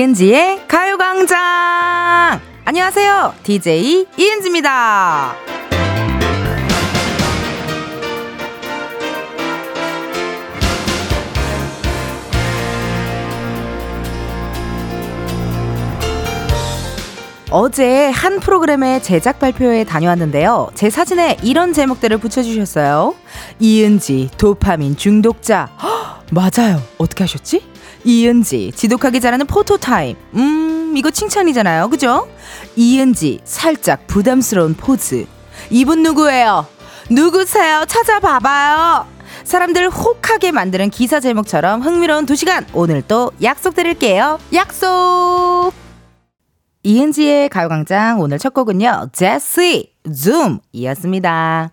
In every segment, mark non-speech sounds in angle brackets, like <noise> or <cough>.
이은지의 가요광장! 안녕하세요. DJ 이은지입니다. 어제 한 프로그램의 제작 발표에 다녀왔는데요. 제 사진에 이런 제목들을 붙여주셨어요. 이은지, 도파민 중독자. 허, <gasps> 맞아요. 어떻게 하셨지? 이은지 지독하게 잘하는 포토타임. 음 이거 칭찬이잖아요. 그죠? 이은지 살짝 부담스러운 포즈. 이분 누구예요? 누구세요? 찾아봐봐요. 사람들 혹하게 만드는 기사 제목처럼 흥미로운 두시간. 오늘 또 약속드릴게요. 약속! 이은지의 가요광장 오늘 첫 곡은요 제시 줌이었습니다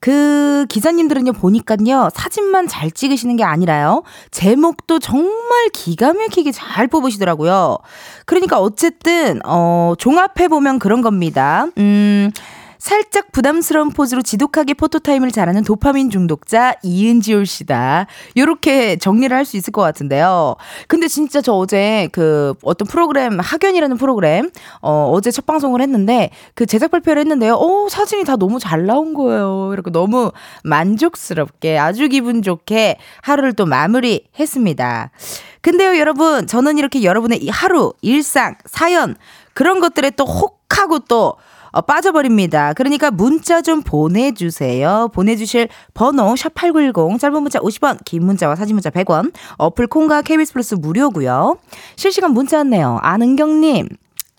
그 기자님들은요 보니까요 사진만 잘 찍으시는 게 아니라요 제목도 정말 기가 막히게 잘 뽑으시더라고요. 그러니까 어쨌든 어 종합해 보면 그런 겁니다. 음. 살짝 부담스러운 포즈로 지독하게 포토타임을 잘하는 도파민 중독자 이은지올 씨다. 요렇게 정리를 할 수 있을 것 같은데요. 근데 진짜 저 어제 그 어떤 프로그램, 학연이라는 프로그램, 어, 어제 첫 방송을 했는데 그 제작 발표를 했는데요. 어, 사진이 다 너무 잘 나온 거예요. 이렇게 너무 만족스럽게 아주 기분 좋게 하루를 또 마무리 했습니다. 근데요, 여러분, 저는 이렇게 여러분의 하루, 일상, 사연, 그런 것들에 또 혹하고 또 어, 빠져버립니다. 그러니까 문자 좀 보내주세요. 보내주실 번호 샵8910 짧은 문자 50원 긴 문자와 사진 문자 100원 어플 콩과 KBS 플러스 무료고요. 실시간 문자 왔네요. 안은경님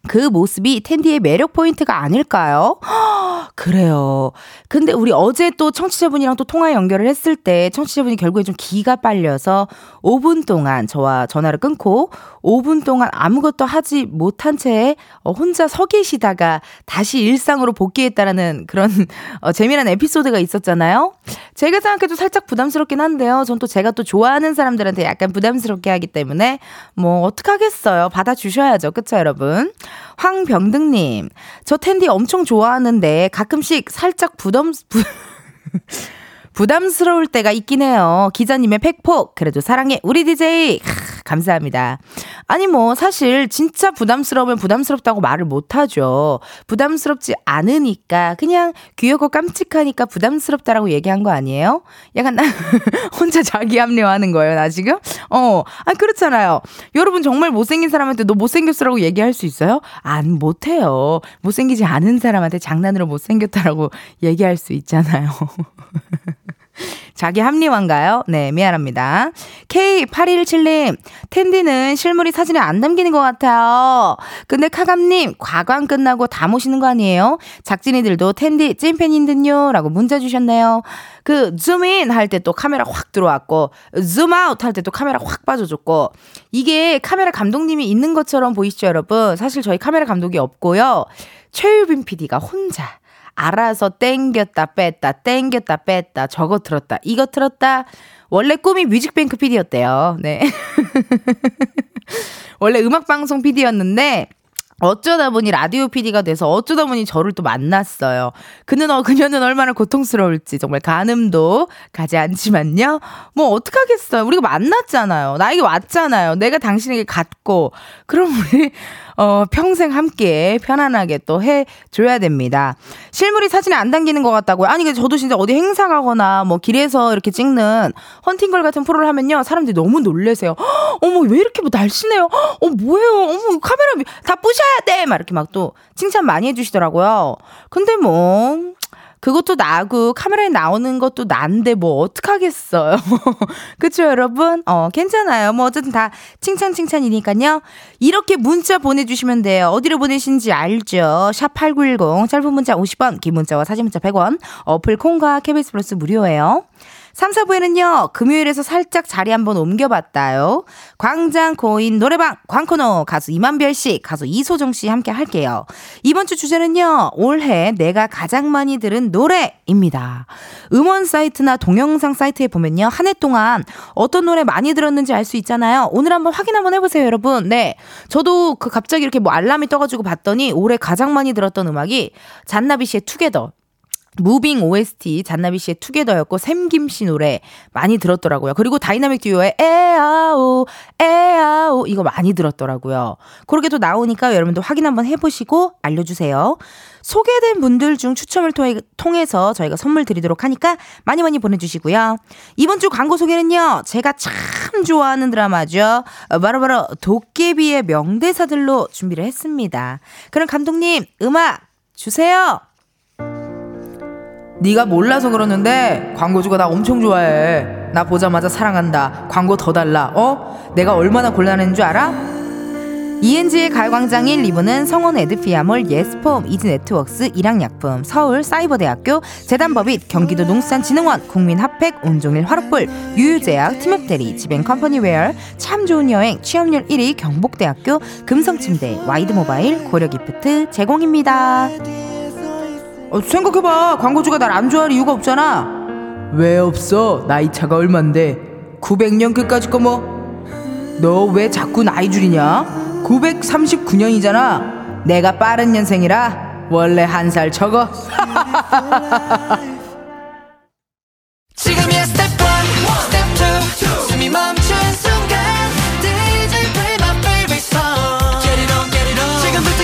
그 모습이 텐디의 매력 포인트가 아닐까요? <gasps> 그래요. 근데 우리 어제 또 청취자분이랑 또 통화 연결을 했을 때 청취자분이 결국에 좀 기가 빨려서 5분 동안 저와 전화를 끊고 5분 동안 아무것도 하지 못한 채 어, 혼자 서 계시다가 다시 일상으로 복귀했다라는 그런 <laughs> 어, 재미난 에피소드가 있었잖아요. 제가 생각해도 살짝 부담스럽긴 한데요. 전 또 제가 또 좋아하는 사람들한테 약간 부담스럽게 하기 때문에 뭐 어떡하겠어요. 받아주셔야죠. 그쵸 여러분? 황병등님, 저 텐디 엄청 좋아하는데 가끔씩 살짝 부담, 부, <laughs> 부담스러울 때가 있긴 해요. 기자님의 팩폭. 그래도 사랑해. 우리 DJ. 감사합니다. 아니, 뭐, 사실, 진짜 부담스러우면 부담스럽다고 말을 못하죠. 부담스럽지 않으니까, 그냥 귀엽고 깜찍하니까 부담스럽다라고 얘기한 거 아니에요? 약간, 나, <laughs> 혼자 자기 합리화하는 거예요, 나 지금? 어, 아, 그렇잖아요. 여러분 정말 못생긴 사람한테 너 못생겼어라고 얘기할 수 있어요? 안, 못해요. 못생기지 않은 사람한테 장난으로 못생겼다라고 <laughs> 얘기할 수 있잖아요. <laughs> 자기 합리화인가요? 네, 미안합니다. K817님, 텐디는 실물이 사진에 안 담기는 것 같아요. 근데 카감님, 과관 끝나고 다 모시는 거 아니에요? 작진이들도 텐디 찐팬인 듯요? 라고 문자 주셨네요. 그, 줌인 할 때 또 카메라 확 들어왔고, 줌아웃 할 때 또 카메라 확 빠져줬고, 이게 카메라 감독님이 있는 것처럼 보이시죠, 여러분? 사실 저희 카메라 감독이 없고요. 최유빈 PD가 혼자 알아서 땡겼다 뺐다 땡겼다 뺐다 저거 들었다 이거 들었다 원래 꿈이 뮤직뱅크 PD였대요. 네. <laughs> 원래 음악방송 PD였는데 어쩌다 보니 라디오 PD가 돼서 어쩌다 보니 저를 또 만났어요. 그는 어, 그녀는 얼마나 고통스러울지 정말 가늠도 가지 않지만요. 뭐 어떡하겠어요. 우리가 만났잖아요. 나에게 왔잖아요. 내가 당신에게 갔고 그럼 우리 어, 평생 함께 편안하게 또 해줘야 됩니다. 실물이 사진에 안 담기는 것 같다고요? 아니, 저도 진짜 어디 행사 가거나 뭐 길에서 이렇게 찍는 헌팅걸 같은 프로를 하면요. 사람들이 너무 놀래세요. <gasps> 어머, 왜 이렇게 뭐 날씬해요? <gasps> 어, 뭐예요? 어머, 카메라 다 부셔야 돼! 막 이렇게 막 또 칭찬 많이 해주시더라고요. 근데 뭐, 그것도 나고 카메라에 나오는 것도 난데 뭐 어떡하겠어요. <laughs> 그쵸 여러분? 어 괜찮아요. 뭐 어쨌든 다 칭찬 칭찬이니까요. 이렇게 문자 보내주시면 돼요. 어디로 보내신지 알죠? 샵 8910 짧은 문자 50원 긴 문자와 사진 문자 100원 어플 콩과 KBS 플러스 무료예요. 3, 4부에는요, 금요일에서 살짝 자리 한번 옮겨봤다요. 광장 코인 노래방, 광코노, 가수 임한별 씨, 가수 이소정 씨 함께 할게요. 이번 주 주제는요, 올해 내가 가장 많이 들은 노래입니다. 음원 사이트나 동영상 사이트에 보면요, 한 해 동안 어떤 노래 많이 들었는지 알 수 있잖아요. 오늘 한번 확인 한번 해보세요, 여러분. 네. 저도 그 갑자기 이렇게 뭐 알람이 떠가지고 봤더니 올해 가장 많이 들었던 음악이 잔나비 씨의 Together. 무빙 OST 잔나비 씨의 Together였고 샘김 씨 노래 많이 들었더라고요. 그리고 다이나믹 듀오의 에아오 에아오 이거 많이 들었더라고요. 그렇게 또 나오니까 여러분도 확인 한번 해보시고 알려주세요. 소개된 분들 중 추첨을 통해, 서 저희가 선물 드리도록 하니까 많이 많이 보내주시고요. 이번 주 광고 소개는요, 제가 참 좋아하는 드라마죠. 바로바로 바로 도깨비의 명대사들로 준비를 했습니다. 그럼 감독님, 음악 주세요! 네가 몰라서 그러는데 광고주가 나 엄청 좋아해. 나 보자마자 사랑한다. 광고 더 달라. 어? 내가 얼마나 곤란한 줄 알아? 이은지의 가요광장 1, 2부는 성원 애드피아몰, 예스폼, 이즈네트웍스, 일양약품, 서울 사이버대학교, 재단법인, 경기도 농수산진흥원, 국민핫팩, 온종일 화롯불, 유유제약, 티맵대리, 지벤컴퍼니웨어, 참 좋은 여행, 취업률 1위 경복대학교, 금성침대, 와이드모바일, 고려기프트 제공입니다. 어, 생각해봐. 광고주가 날 안 좋아할 이유가 없잖아. 왜 없어? 나이 차가 얼만데? 900년 그까짓 거 뭐? 너 왜 자꾸 나이 줄이냐? 939년이잖아. 내가 빠른 년생이라 원래 한 살 적어. <laughs> 지금이야 스텝 1, 스텝 2, 숨이 멈춘 순간 DJ play my favorite song. Get it on, get it on. 지금부터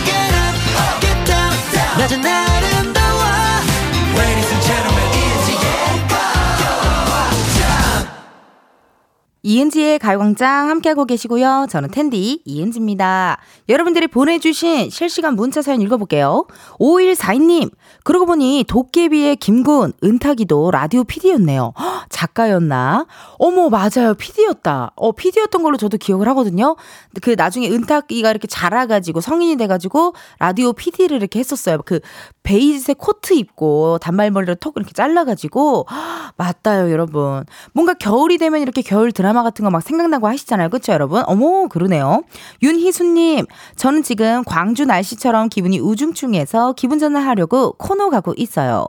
이은지의 가요광장 함께하고 계시고요. 저는 텐디 이은지입니다. 여러분들이 보내주신 실시간 문자 사연 읽어볼게요. 5142님, 그러고 보니 도깨비의 김고은, 은탁이도 라디오 PD였네요. 허, 작가였나? 어머, 맞아요. PD였다. 어, PD였던 걸로 저도 기억을 하거든요. 그 나중에 은탁이가 이렇게 자라가지고 성인이 돼가지고 라디오 PD를 이렇게 했었어요. 그 베이지색 코트 입고 단발머리를 턱 이렇게 잘라가지고. 허, 맞다요, 여러분. 뭔가 겨울이 되면 이렇게 겨울 드라마 같은 거 막 생각나고 하시잖아요. 그쵸, 여러분? 어머, 그러네요. 윤희수님, 저는 지금 광주 날씨처럼 기분이 우중충해서 기분 전환하려고 코너 가고 있어요.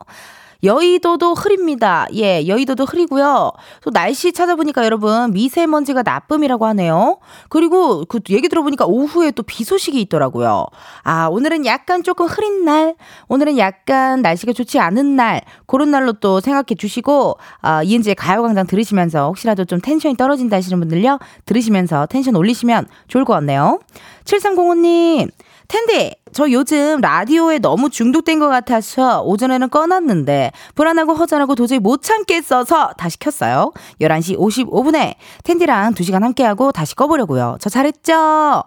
여의도도 흐립니다. 예, 여의도도 흐리고요. 또 날씨 찾아보니까 여러분 미세먼지가 나쁨이라고 하네요. 그리고 그 얘기 들어보니까 오후에 또 비 소식이 있더라고요. 아, 오늘은 약간 조금 흐린 날, 오늘은 약간 날씨가 좋지 않은 날, 그런 날로 또 생각해 주시고, 아, 이은지의 가요광장 들으시면서 혹시라도 좀 텐션이 떨어진다 하시는 분들요, 들으시면서 텐션 올리시면 좋을 것 같네요. 7305님, 텐디, 저 요즘 라디오에 너무 중독된 것 같아서 오전에는 꺼놨는데 불안하고 허전하고 도저히 못 참겠어서 다시 켰어요. 11시 55분에 텐디랑 2시간 함께하고 다시 꺼보려고요. 저 잘했죠? 허,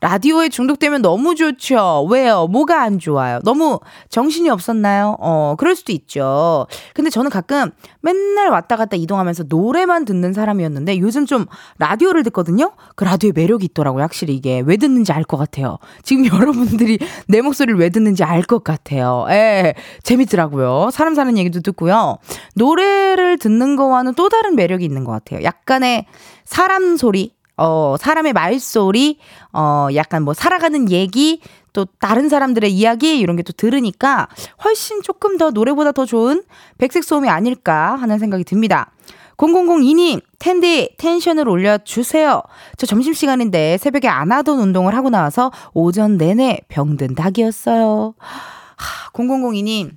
라디오에 중독되면 너무 좋죠. 왜요? 뭐가 안 좋아요? 너무 정신이 없었나요? 어, 그럴 수도 있죠. 근데 저는 가끔 맨날 왔다 갔다 이동하면서 노래만 듣는 사람이었는데 요즘 좀 라디오를 듣거든요? 그 라디오에 매력이 있더라고요. 확실히 이게 왜 듣는지 알 것 같아요. 지금 <laughs> 여러분들이 사람들이 내 목소리를 왜 듣는지 알 것 같아요. 예, 재밌더라고요. 사람 사는 얘기도 듣고요. 노래를 듣는 거와는 또 다른 매력이 있는 것 같아요. 약간의 사람 소리, 어, 사람의 말소리, 어, 약간 뭐 살아가는 얘기, 또 다른 사람들의 이야기 이런 게 또 들으니까 훨씬 조금 더 노래보다 더 좋은 백색 소음이 아닐까 하는 생각이 듭니다. 0002님, 텐디, 텐션을 올려주세요. 저 점심시간인데 새벽에 안 하던 운동을 하고 나와서 오전 내내 병든 닭이었어요. 하, 0002님,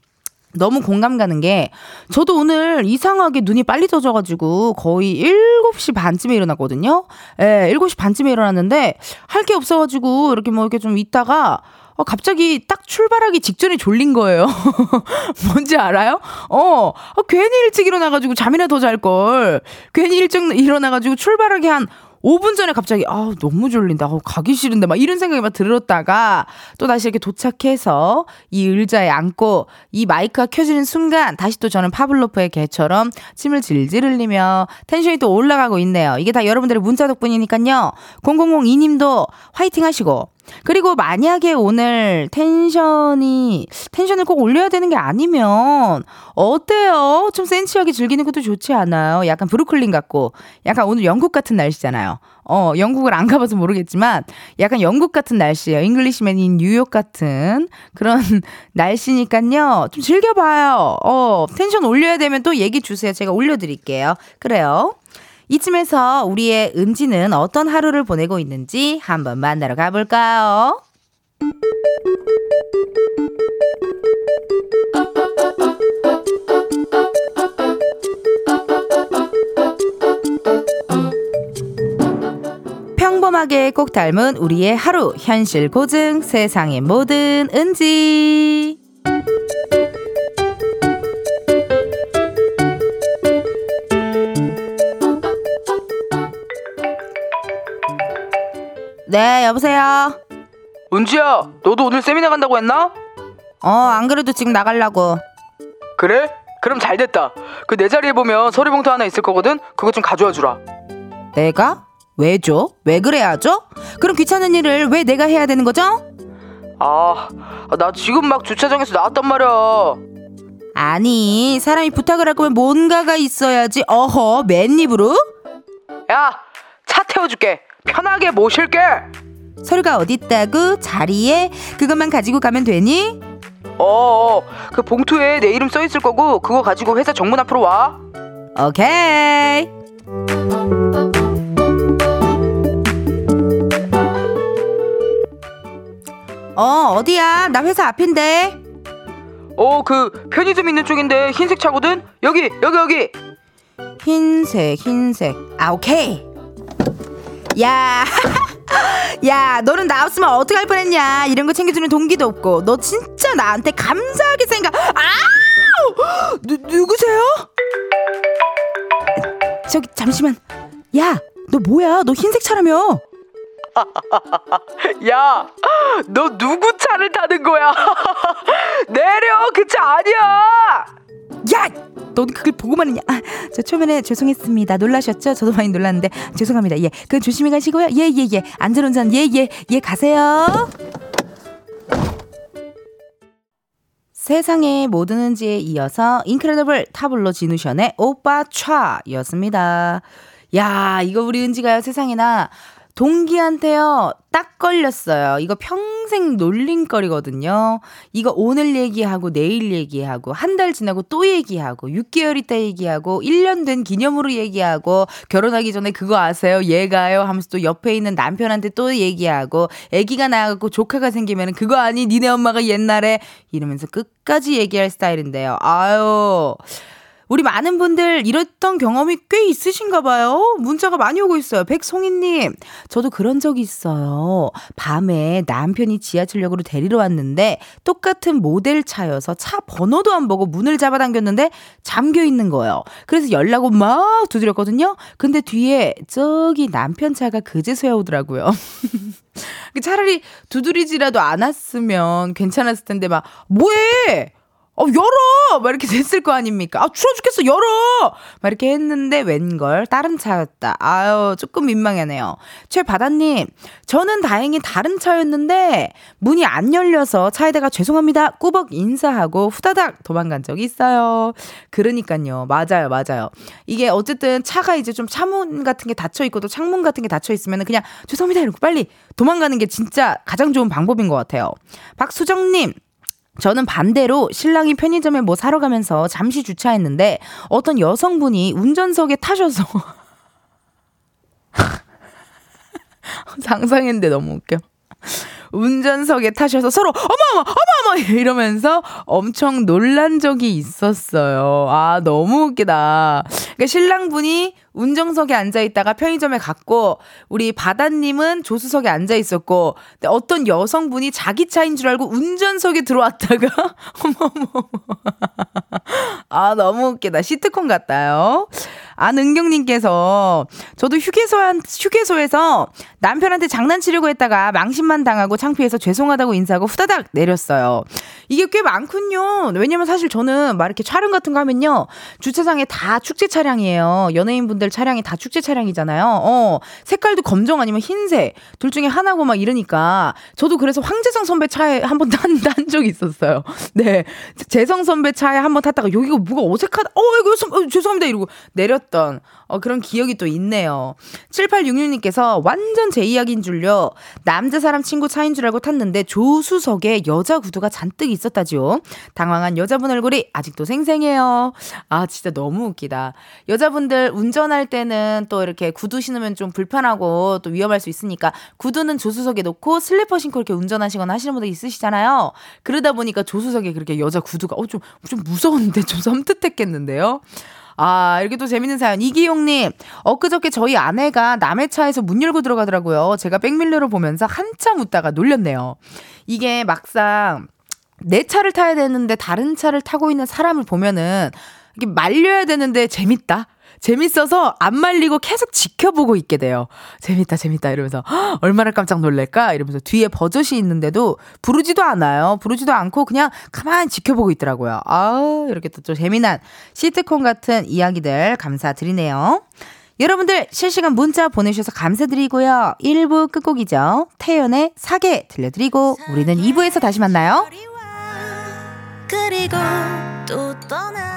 너무 공감 가는 게 저도 오늘 이상하게 눈이 빨리 떠져가지고 거의 7시 반쯤에 일어났거든요. 예, 7시 반쯤에 일어났는데 할 게 없어가지고 이렇게 뭐 이렇게 좀 있다가 어, 갑자기 딱 출발하기 직전에 졸린 거예요. <laughs> 뭔지 알아요? 어, 어, 괜히 일찍 일어나가지고 잠이나 더 잘걸. 괜히 일찍 일어나가지고 출발하기 한 5분 전에 갑자기 아 너무 졸린다. 아, 가기 싫은데 막 이런 생각이 막 들었다가 또 다시 이렇게 도착해서 이 의자에 앉고 이 마이크가 켜지는 순간 다시 또 저는 파블로프의 개처럼 침을 질질 흘리며 텐션이 또 올라가고 있네요. 이게 다 여러분들의 문자 덕분이니까요. 0002님도 화이팅 하시고 그리고 만약에 오늘 텐션이, 텐션을 꼭 올려야 되는 게 아니면, 어때요? 좀 센치하게 즐기는 것도 좋지 않아요? 약간 브루클린 같고, 약간 오늘 영국 같은 날씨잖아요. 어, 영국을 안 가봐서 모르겠지만, 약간 영국 같은 날씨예요. Englishman in New York 같은 그런 <laughs> 날씨니까요. 좀 즐겨봐요. 어, 텐션 올려야 되면 또 얘기 주세요. 제가 올려드릴게요. 그래요. 이쯤에서 우리의 은지는 어떤 하루를 보내고 있는지 한번 만나러 가볼까요? 평범하게 꼭 닮은 우리의 하루 현실 고증 세상의 모든 은지 네 여보세요 은지야 너도 오늘 세미나 간다고 했나? 어 안 그래도 지금 나가려고 그래? 그럼 잘 됐다 그 내 자리에 보면 서류봉투 하나 있을 거거든 그거 좀 가져와 주라 내가? 왜 줘? 왜 그래야죠? 그럼 귀찮은 일을 왜 내가 해야 되는 거죠? 아 나 지금 막 주차장에서 나왔단 말이야 아니 사람이 부탁을 할 거면 뭔가가 있어야지 어허 맨입으로? 야 차 태워줄게 편하게 모실게. 서류가 어딨다고? 자리에? 그것만 가지고 가면 되니? 어어. 그 봉투에 내 이름 써 있을 거고 그거 가지고 회사 정문 앞으로 와. 오케이. 어 어디야? 나 회사 앞인데. 어 그 편의점 있는 쪽인데 흰색 차거든? 여기 여기 여기. 흰색 흰색. 아 오케이 야, <laughs> 야, 너는 나 없으면 어떡할 뻔했냐? 이런 거 챙겨주는 동기도 없고, 너 진짜 나한테 감사하게 생각. 아, 누 누구세요? 저기 잠시만. 야, 너 뭐야? 너 흰색 차라며? <laughs> 야, 너 누구 차를 타는 거야? <laughs> 내려, 그 차 아니야! 야, 넌 그걸 보고만 했냐? 아, 저 초면에 죄송했습니다. 놀라셨죠? 저도 많이 놀랐는데 죄송합니다. 예, 그 조심히 가시고요. 예, 예, 예. 안전운전 예, 예, 예 가세요. 세상에 뭐 드는지에 이어서 인크레더블 타블로 진우션의 오빠 차였습니다. 야, 이거 우리 은지가요 세상에나 동기한테요, 딱 걸렸어요. 이거 평생 놀림거리거든요. 이거 오늘 얘기하고, 내일 얘기하고, 한 달 지나고 또 얘기하고, 6개월 있다 얘기하고, 1년 된 기념으로 얘기하고, 결혼하기 전에 그거 아세요? 얘가요? 하면서 또 옆에 있는 남편한테 또 얘기하고, 애기가 나가고 조카가 생기면 그거 아니? 니네 엄마가 옛날에? 이러면서 끝까지 얘기할 스타일인데요. 아유. 우리 많은 분들 이랬던 경험이 꽤 있으신가 봐요. 문자가 많이 오고 있어요. 백송이님, 저도 그런 적이 있어요. 밤에 남편이 지하철역으로 데리러 왔는데 똑같은 모델 차여서 차 번호도 안 보고 문을 잡아당겼는데 잠겨 있는 거예요. 그래서 연락을 막 두드렸거든요. 근데 뒤에 저기 남편 차가 그제서야 오더라고요. <laughs> 차라리 두드리지라도 않았으면 괜찮았을 텐데 막 뭐해? 어, 열어! 막 이렇게 됐을 거 아닙니까? 아, 추워 죽겠어! 열어! 막 이렇게 했는데 웬걸? 다른 차였다. 아유, 조금 민망하네요. 최바다님, 저는 다행히 다른 차였는데, 문이 안 열려서 차에다가 죄송합니다. 꾸벅 인사하고 후다닥 도망간 적이 있어요. 그러니까요. 맞아요, 맞아요. 이게 어쨌든 차가 이제 좀 차문 같은 게 닫혀있고 또 창문 같은 게 닫혀있으면 그냥 죄송합니다. 이러고 빨리 도망가는 게 진짜 가장 좋은 방법인 것 같아요. 박수정님, 저는 반대로 신랑이 편의점에 뭐 사러 가면서 잠시 주차했는데 어떤 여성분이 운전석에 타셔서 <laughs> 상상했는데 너무 웃겨. 운전석에 타셔서 서로 어머 어머 어머 어머 이러면서 엄청 놀란 적이 있었어요. 아 너무 웃기다. 그러니까 신랑분이 운전석에 앉아 있다가 편의점에 갔고 우리 바다님은 조수석에 앉아 있었고 어떤 여성분이 자기 차인 줄 알고 운전석에 들어왔다가 <laughs> 어머 어머 아 너무 웃기다 시트콤 같다요. 안은경님께서 저도 휴게소 한 휴게소에서 남편한테 장난치려고 했다가 망신만 당하고 창피해서 죄송하다고 인사하고 후다닥 내렸어요. 이게 꽤 많군요. 왜냐면 사실 저는 막 이렇게 촬영 같은 거 하면요 주차장에 다 축제 차량이에요. 연예인분들 차량이 다 축제 차량이잖아요. 어 색깔도 검정 아니면 흰색 둘 중에 하나고 막 이러니까 저도 그래서 황재성 선배 차에 한 번 탄, 탄 적이 있었어요. 네 재성 선배 차에 한 번 탔다가 여기가 뭐가 어색하다. 어 이거 어, 죄송합니다 이러고 내렸. 했던 어, 그런 기억이 또 있네요. 7866님께서 완전 제 이야기인 줄요. 남자 사람 친구 차인 줄 알고 탔는데 조수석에 여자 구두가 잔뜩 있었다지요. 당황한 여자분 얼굴이 아직도 생생해요. 아, 진짜 너무 웃기다. 여자분들 운전할 때는 또 이렇게 구두 신으면 좀 불편하고 또 위험할 수 있으니까 구두는 조수석에 놓고 슬리퍼 신고 이렇게 운전하시거나 하시는 분들 있으시잖아요. 그러다 보니까 조수석에 그렇게 여자 구두가 어, 좀, 좀 무서운데 좀 섬뜩했겠는데요. 아, 이렇게 또 재밌는 사연. 이기용님, 엊그저께 저희 아내가 남의 차에서 문 열고 들어가더라고요. 제가 백밀러를 보면서 한참 웃다가 놀렸네요. 이게 막상 내 차를 타야 되는데 다른 차를 타고 있는 사람을 보면은 이게 말려야 되는데 재밌다. 재밌어서 안 말리고 계속 지켜보고 있게 돼요. 재밌다, 재밌다 이러면서 얼마나 깜짝 놀랄까 이러면서 뒤에 버젓이 있는데도 부르지도 않아요. 부르지도 않고 그냥 가만히 지켜보고 있더라고요. 아 이렇게 또좀 재미난 시트콤 같은 이야기들 감사드리네요. 여러분들 실시간 문자 보내주셔서 감사드리고요. 1부 끝곡이죠. 태연의 사계 들려드리고 우리는 2부에서 다시 만나요. 그리고 또 떠나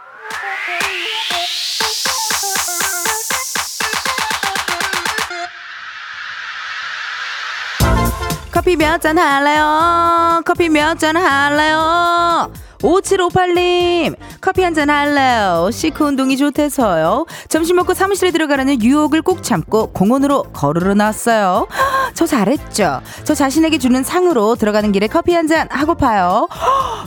커피 몇 잔 할래요? 커피 몇 잔 할래요? 5758님, 커피 한 잔 할래요? 시크 운동이 좋대서요. 점심 먹고 사무실에 들어가라는 유혹을 꼭 참고 공원으로 걸으러 나왔어요. 저 잘했죠? 저 자신에게 주는 상으로 들어가는 길에 커피 한 잔 하고파요.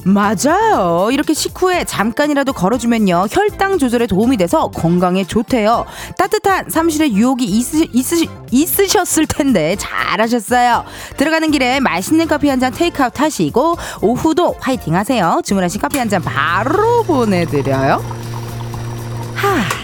맞아요. 이렇게 식후에 잠깐이라도 걸어주면요. 혈당 조절에 도움이 돼서 건강에 좋대요. 따뜻한 사무실에 유혹이 있으, 있으, 있으셨을 텐데 잘하셨어요. 들어가는 길에 맛있는 커피 한 잔 테이크아웃 하시고 오후도 화이팅 하세요. 주문하신 커피 한 잔 바로 보내드려요. 하.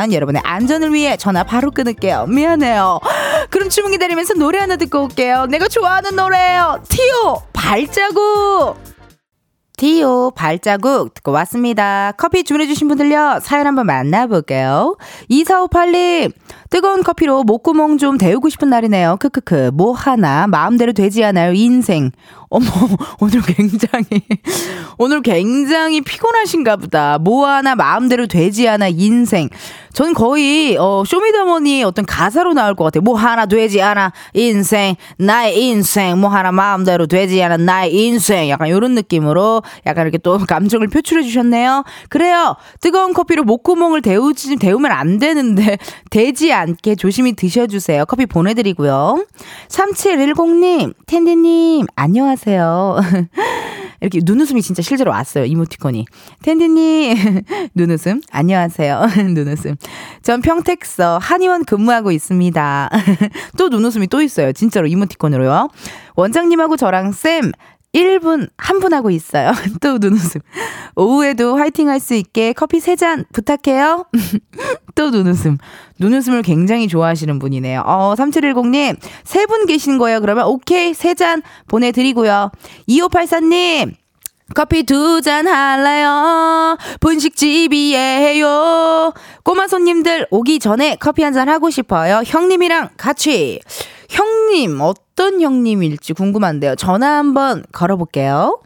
하지만 여러분의 안전을 위해 전화 바로 끊을게요. 미안해요. 그럼 주문 기다리면서 노래 하나 듣고 올게요. 내가 좋아하는 노래예요. 티오 발자국. 티오 발자국 듣고 왔습니다. 커피 주문해주신 분들요. 사연 한번 만나볼게요. 2458님, 뜨거운 커피로 목구멍 좀 데우고 싶은 날이네요. 크크크. 뭐 하나 마음대로 되지 않아요. 인생. 어머, <laughs> 오늘 굉장히, 오늘 굉장히 피곤하신가 보다. 뭐 하나 마음대로 되지 않아. 인생. 전 거의, 어, 쇼미더머니 어떤 가사로 나올 것 같아요. 뭐 하나 되지 않아. 인생. 나의 인생. 뭐 하나 마음대로 되지 않아. 나의 인생. 약간 이런 느낌으로 약간 이렇게 또 감정을 표출해 주셨네요. 그래요. 뜨거운 커피로 목구멍을 데우지, 데우면 안 되는데, <laughs> 되지 않게 조심히 드셔주세요. 커피 보내드리고요. 3710님, 텐디님, 안녕하세요. <laughs> 이렇게 눈웃음이 진짜 실제로 왔어요. 이모티콘이. 텐디님, <laughs> 눈웃음. 안녕하세요. <laughs> 눈웃음. 전 평택서 한의원 근무하고 있습니다. 또 눈웃음이 또 있어요. 진짜로 이모티콘으로요. 원장님하고 저랑 쌤, 1분, 한 분 하고 있어요. <laughs> 또 눈웃음. 오후에도 화이팅 할 수 있게 커피 3잔 부탁해요. <laughs> 또 눈웃음. 눈웃음을 굉장히 좋아하시는 분이네요. 어, 3710님, 세 분 계신 거예요. 그러면 오케이, 3잔 보내드리고요. 2584님, 커피 두 잔 할래요? 분식집이에요. 꼬마 손님들 오기 전에 커피 한 잔 하고 싶어요. 형님이랑 같이. 형님, 어떤 형님일지 궁금한데요. 전화 한번 걸어볼게요.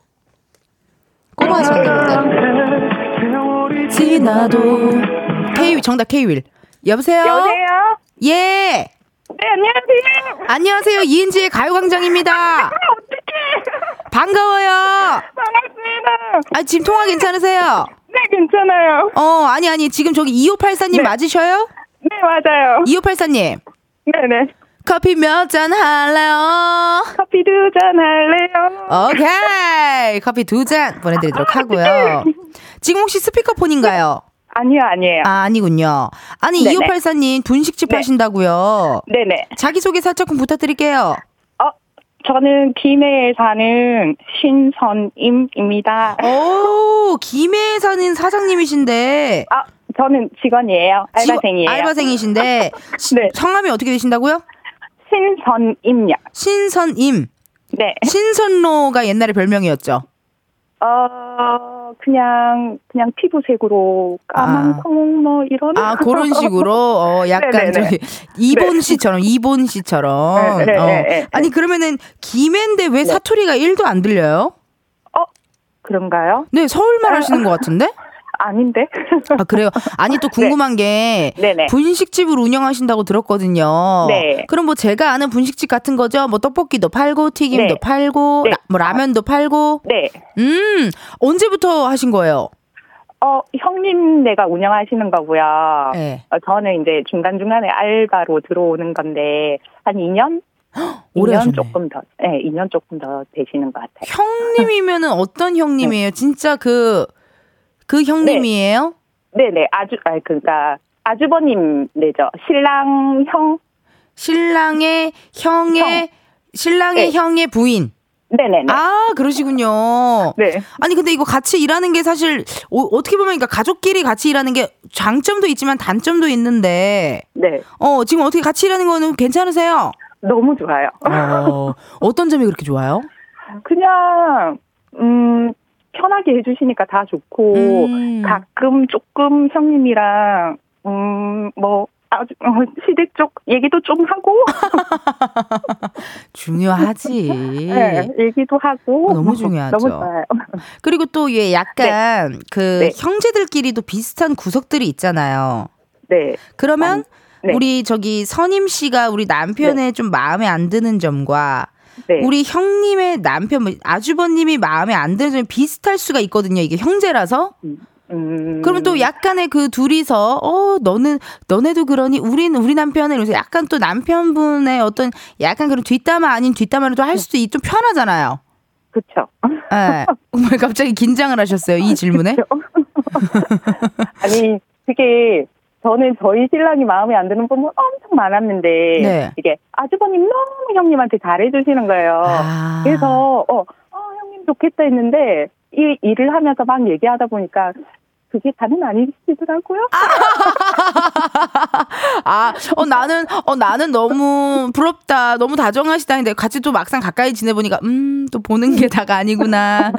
꼬마 손님들. 지나도. K, 정답 K-윌. 여보세요? 여보세요? 예. 네, 안녕하세요. 안녕하세요. 이은지의 가요광장입니다. 어떡해. 반가워요. 반갑습니다. 아, 지금 통화 괜찮으세요? 네, 괜찮아요. 어, 아니, 아니. 지금 저기 2584님 네. 맞으셔요? 네, 맞아요. 2584님. 네네. 커피 몇 잔 할래요? 커피 두 잔 할래요? 오케이. 커피 두 잔 보내드리도록 하고요. 지금 혹시 스피커폰인가요? 아니요, 아니에요. 아, 아니군요. 아니, 네네. 2584님 분식집 네. 하신다고요. 네네. 자기소개 살짝 좀 부탁드릴게요. 어, 저는 김해에 사는 신선임입니다. 오, 김해에 사는 사장님이신데. 아, 저는 직원이에요. 알바생이에요. 지- 알바생이신데. <laughs> 시- 네. 성함이 어떻게 되신다고요? 신선임요. 신선임. 네. 신선로가 옛날에 별명이었죠. 어, 그냥, 그냥 피부색으로 까만 아. 콩, 뭐, 이런. 아, 그런 <laughs> 식으로, 어, 약간 네네네. 저기, 이본 씨처럼, 이본 씨처럼. 네, 네, 어. 네, 네. 아니, 그러면은, 김해인데 왜 사투리가 1도 안 들려요? 어, 그런가요? 네, 서울말 하시는 것 같은데? <laughs> 아닌데? 아, 그래요? 아니, 또 <laughs> 궁금한 게, 네네. 분식집을 운영하신다고 들었거든요. 네. 그럼 뭐 제가 아는 분식집 같은 거죠? 뭐 떡볶이도 팔고, 튀김도 네. 팔고, 네. 라- 뭐 라면도 팔고. 네. 음, 언제부터 하신 거예요? 어, 형님네가 운영하시는 거고요. 네. 어, 저는 이제 중간중간에 알바로 들어오는 건데, 한 2년? <gasps> 오래 2년 하셨네. 조금 더, 네, 2년 조금 더 되시는 것 같아요. 형님이면은 어떤 형님이에요? <laughs> 진짜 그, 그 형님이에요? 네 네, 아주, 아, 그니까, 아주버님, 네죠. 신랑 형? 신랑의 형의, 형. 신랑의 네. 형의 부인. 네네네. 아, 그러시군요. 네. 아니 근데 이거 같이 일하는 게 사실 어, 떻게 보면 그러니까 가족끼리 같이 일하는 게 장점도 있지만 단점도 있는데 네. 어 지금 어떻게 같이 일하는 거는 괜찮으세요? 너무 좋아요. 어 어떤 점이 그렇게 좋아요? <laughs> 그냥, 음, 편하게 해주시니까 다 좋고, 음. 가끔 조금 형님이랑, 음, 뭐, 아주, 어, 시댁 쪽 얘기도 좀 하고, <laughs> 중요하지. <laughs> 네, 얘기도 하고. 어, 너무 중요하죠. 너무 좋아요. <laughs> 그리고 또얘 약간 그 네. 형제들끼리도 비슷한 구석들이 있잖아요. 네. 그러면 네. 우리 저기 선임 씨가 우리 남편의 좀 마음에 안 드는 점과 네. 우리 형님의 남편 뭐 아주버님이 마음에 안 드는 점이 비슷할 수가 있거든요. 이게 형제라서. 음, 그러면 또 약간의 그 둘이서 어 너는 너네도 그러니 우리는 우리 남편은 이러면서 약간 또 남편분의 어떤 약간 그런 뒷담화 아닌 뒷담화를 또 할 수도 있- 좀 편하잖아요. 그쵸. 예. 왜 갑자기 긴장을 하셨어요 이 질문에? <laughs> <laughs> 아니, 그게, 저는 저희 신랑이 마음에 안 드는 부분 엄청 많았는데, 네. 이게 아주버님 너무 형님한테 잘해주시는 거예요. 아. 그래서, 어, 어, 형님 좋겠다 했는데, 이 일을 하면서 막 얘기하다 보니까, 그게 다는 아니시더라고요. 아, <laughs> 어, 나는, 어, 나는 너무 부럽다. 너무 다정하시다. 근데 같이 또 막상 가까이 지내보니까, 음, 또 보는 게 다가 아니구나.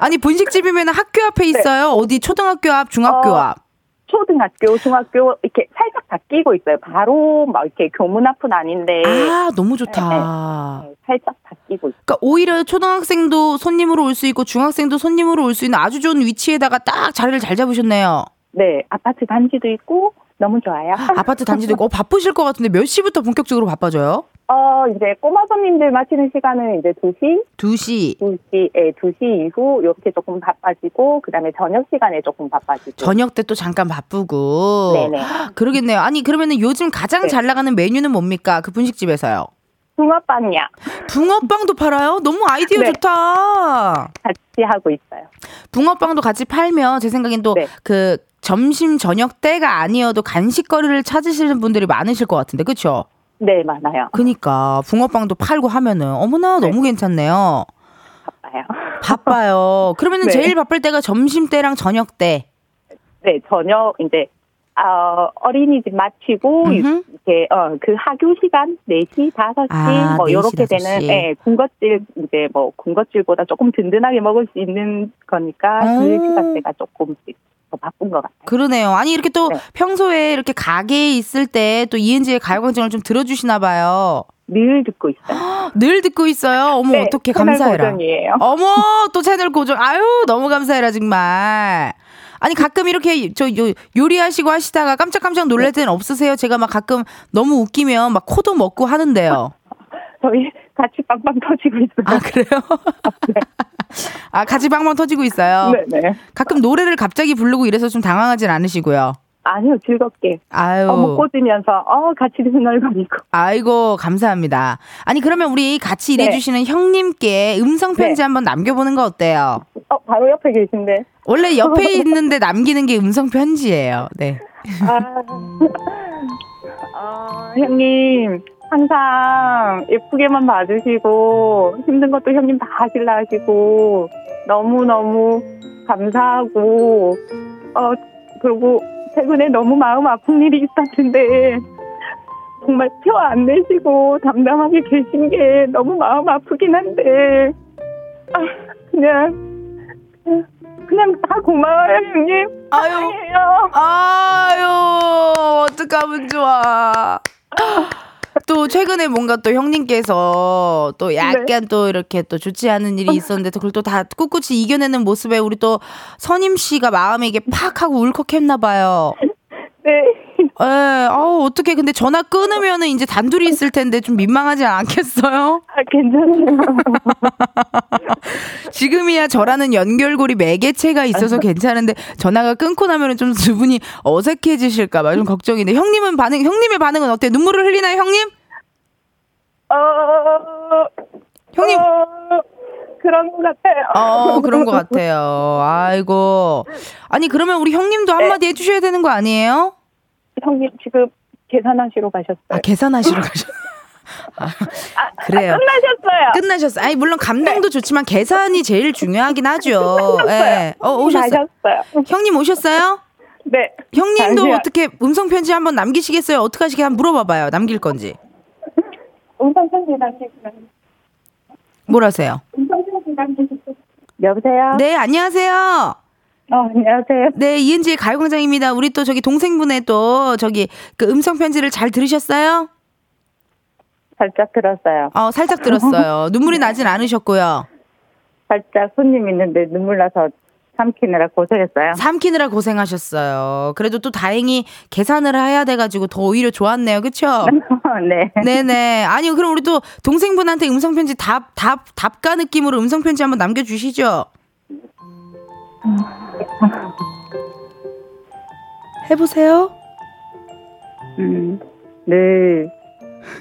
아니, 분식집이면 학교 앞에 있어요? 어디 초등학교 앞, 중학교 네. 어, 앞? 초등학교, 중학교, 이렇게 살짝 바뀌고 있어요. 바로 막 이렇게 교문 앞은 아닌데, 아, 너무 좋다. 네, 살짝 바뀌고 있어요. 그러니까 오히려 초등학생도 손님으로 올 수 있고 중학생도 손님으로 올 수 있는 아주 좋은 위치에다가 딱 자리를 잘 잡으셨네요. 네, 아파트 단지도 있고, 너무 좋아요. 아파트 단지도 있고 어, 바쁘실 것 같은데 몇 시부터 본격적으로 바빠져요? 어, 이제 꼬마 손님들 마치는 시간은 이제 2시, 2시. 2시, 예, 2시 이후 이렇게 조금 바빠지고, 그 다음에 저녁 시간에 조금 바빠지고. 저녁 때 또 잠깐 바쁘고. 네네. 그러겠네요. 아니 그러면은 요즘 가장 네. 잘 나가는 메뉴는 뭡니까? 그 분식집에서요. 붕어빵이야. 붕어빵도 팔아요? 너무 아이디어 네. 좋다. 같이 하고 있어요. 붕어빵도 같이 팔면 제 생각엔 또 네. 그 점심 저녁 때가 아니어도 간식거리를 찾으시는 분들이 많으실 것 같은데 그렇죠? 네, 많아요. 그니까 붕어빵도 팔고 하면은 어머나 네. 너무 괜찮네요. 바빠요. 바빠요. 그러면은 네. 제일 바쁠 때가 점심 때랑 저녁 때. 네, 저녁 이제 어, 어린이집 마치고 음흠. 이렇게 어, 그 학교 시간 4시, 5시 아, 뭐 4시, 요렇게 5시. 되는 예, 군것질 이제 뭐 군것질보다 조금 든든하게 먹을 수 있는 거니까 그 음. 시간대가 조금씩 더 바쁜 것 같아요. 그러네요. 아니 이렇게 또 네. 평소에 이렇게 가게에 있을 때 또 이은지의 가요광장을 좀 들어주시나 봐요. 늘 듣고 있어요. <gasps> 늘 듣고 있어요. 어머 네, 어떻게 감사해라. 고정이에요. 어머 또 채널 고정. 아유 너무 감사해라 정말. 아니 가끔 이렇게 저 요, 요리하시고 하시다가 깜짝깜짝 놀랄 때는 없으세요? 제가 막 가끔 너무 웃기면 막 코도 먹고 하는데요. <laughs> 저희 같이 빵빵 터지고 있어요. 아 그래요? <laughs> <laughs> 아 같이 방방 터지고 있어요. 네네. 가끔 노래를 갑자기 부르고 이래서 좀 당황하진 않으시고요. 아니요, 즐겁게. 아유. 어묵 꽂으면서, 어, 같이 흥얼거리고. 아이고 감사합니다. 아니 그러면 우리 같이 네. 일해주시는 형님께 음성 편지 네. 한번 남겨보는 거 어때요? 어, 바로 옆에 계신데. 원래 옆에 <laughs> 있는데 남기는 게 음성 편지예요. 네. 아, <laughs> 아, 형님, 항상 예쁘게만 봐주시고, 힘든 것도 형님 다 하실라 하시고, 너무너무 감사하고, 어, 그리고 최근에 너무 마음 아픈 일이 있었는데, 정말 표 안 내시고 담담하게 계신 게 너무 마음 아프긴 한데, 아, 그냥, 그냥, 다 고마워요, 형님. 아유, 사랑해요. 아유, 어떡하면 좋아. 또 최근에 뭔가 또 형님께서 또 약간 또 이렇게 또 좋지 않은 일이 있었는데 또 그걸 또 다 꿋꿋이 이겨내는 모습에 우리 또 선임 씨가 마음에 이게 팍 하고 울컥했나 봐요. 네. 예, 아우, 어떻게 근데 전화 끊으면은 이제 단둘이 있을 텐데 좀 민망하지 않겠어요? 아, 괜찮아요. <laughs> 지금이야 저라는 연결고리 매개체가 있어서 괜찮은데 전화가 끊고 나면은 좀 두 분이 어색해지실까봐 좀 걱정인데 형님은 반응, 형님의 반응은 어때요? 눈물을 흘리나요, 형님? 어, 형님. 어, 그런 것 같아요. 어, 그런 것 같아요. 아이고. 아니, 그러면 우리 형님도 한마디 해주셔야 되는 거 아니에요? 형님 지금 계산하시러 가셨어요. 아, 계산하시러 <laughs> 가셨. 아, 아, 그래요. 끝나셨어요. 끝나셨어요. 아니, 물론 감동도 좋지만 계산이 제일 중요하긴 하죠. <laughs> 예. 어, 오셨어요. 가셨어요. <laughs> 형님 오셨어요? 네. 형님도 잠시만. 어떻게 음성 편지 한번 남기시겠어요? 어떻게 하시게 한번 물어봐봐요. 남길 건지. 음성 편지 남기시면. 뭐라세요? 음성 편지 남기시면. 여보세요. 네, 안녕하세요. 어, 안녕하세요. 네, 이은지의 가요광장입니다. 우리 또 저기 동생분의 또 저기 그 음성 편지를 잘 들으셨어요? 살짝 들었어요. 어, 살짝 들었어요. <laughs> 눈물이 나진 않으셨고요. 살짝 손님 있는데 눈물 나서 삼키느라 고생했어요. 삼키느라 고생하셨어요. 그래도 또 다행히 계산을 해야 돼가지고 더 오히려 좋았네요. 그쵸? <laughs> 네. 네네. 아니, 그럼 우리 또 동생분한테 음성편지 답, 답, 답가 느낌으로 음성편지 한번 남겨주시죠. <laughs> 해보세요. 음, 늘,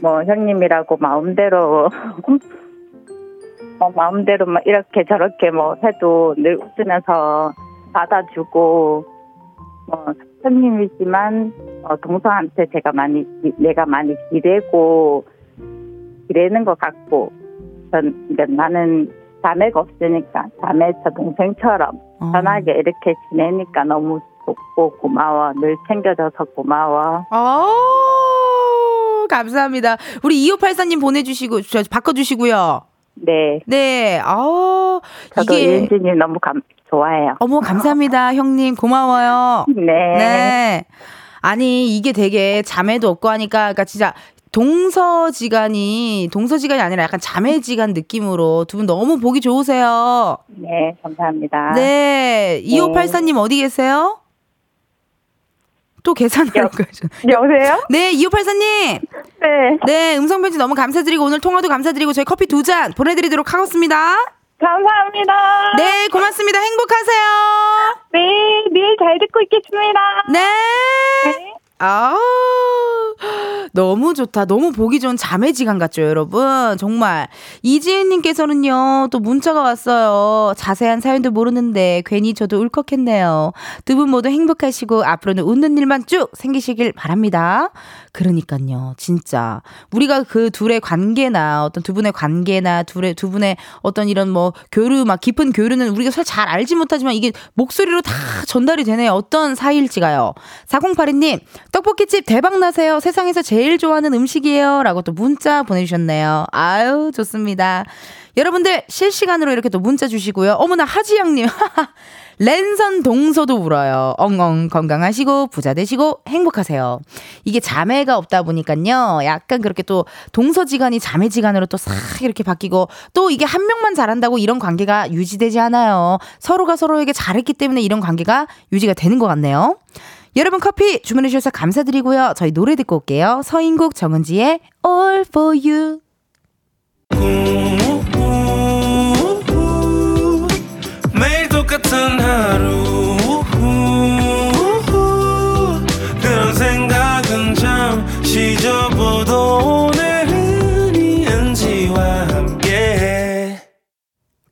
뭐, 형님이라고 마음대로, <laughs> 어, 마음대로 막 이렇게 저렇게 뭐 해도 늘 웃으면서 받아주고, 뭐, 형님이지만, 어, 동서한테 제가 많이, 기- 내가 많이 기대고, 기대는 것 같고, 전, 그러니까 나는 자매가 없으니까, 자매 저 동생처럼 어. 편하게 이렇게 지내니까 너무 좋고 고마워. 늘 챙겨줘서 고마워. 아, 감사합니다. 우리 2584님 보내주시고, 저, 바꿔주시고요. 네. 네, 아, 저도 이게, 이은지님 너무 감, 좋아해요. 어머, 감사합니다. <laughs> 형님, 고마워요. 네. 네. 아니, 이게 되게 자매도 없고 하니까, 그러니까 진짜 동서지간이, 동서지간이 아니라 약간 자매지간 느낌으로 두 분 너무 보기 좋으세요. 네, 감사합니다. 네. 2584님 어디 계세요? 또 하고 가죠. 여보세요? 네, 2584님. 네. 네, 음성 편지 너무 감사드리고 오늘 통화도 감사드리고 저희 커피 두 잔 보내드리도록 하겠습니다. 감사합니다. 네, 고맙습니다. 행복하세요. 네, 늘 잘 듣고 있겠습니다. 네. 네. 아, 너무 좋다. 너무 보기 좋은 자매지간 같죠, 여러분? 정말. 이지은님께서는요, 또 문자가 왔어요. 자세한 사연도 모르는데 괜히 저도 울컥했네요. 두 분 모두 행복하시고 앞으로는 웃는 일만 쭉 생기시길 바랍니다. 그러니까요, 진짜. 우리가 그 둘의 관계나 어떤 두 분의 관계나 둘의, 두 분의 어떤 이런 뭐 교류, 막 깊은 교류는 우리가 사실 잘 알지 못하지만 이게 목소리로 다 전달이 되네요. 어떤 사이일지가요. 4082님, 떡볶이집 대박나세요. 세상에서 제일 좋아하는 음식이에요. 라고 또 문자 보내주셨네요. 아유, 좋습니다. 여러분들 실시간으로 이렇게 또 문자 주시고요. 어머나, 하지양님. <laughs> 랜선 동서도 울어요. 엉엉 건강하시고 부자 되시고 행복하세요. 이게 자매가 없다 보니까요. 약간 그렇게 또 동서지간이 자매지간으로 또 싹 이렇게 바뀌고 또 이게 한 명만 잘한다고 이런 관계가 유지되지 않아요. 서로가 서로에게 잘했기 때문에 이런 관계가 유지가 되는 것 같네요. 여러분 커피 주문해 주셔서 감사드리고요. 저희 노래 듣고 올게요. 서인국 정은지의 All for You. 매일 똑같은 하루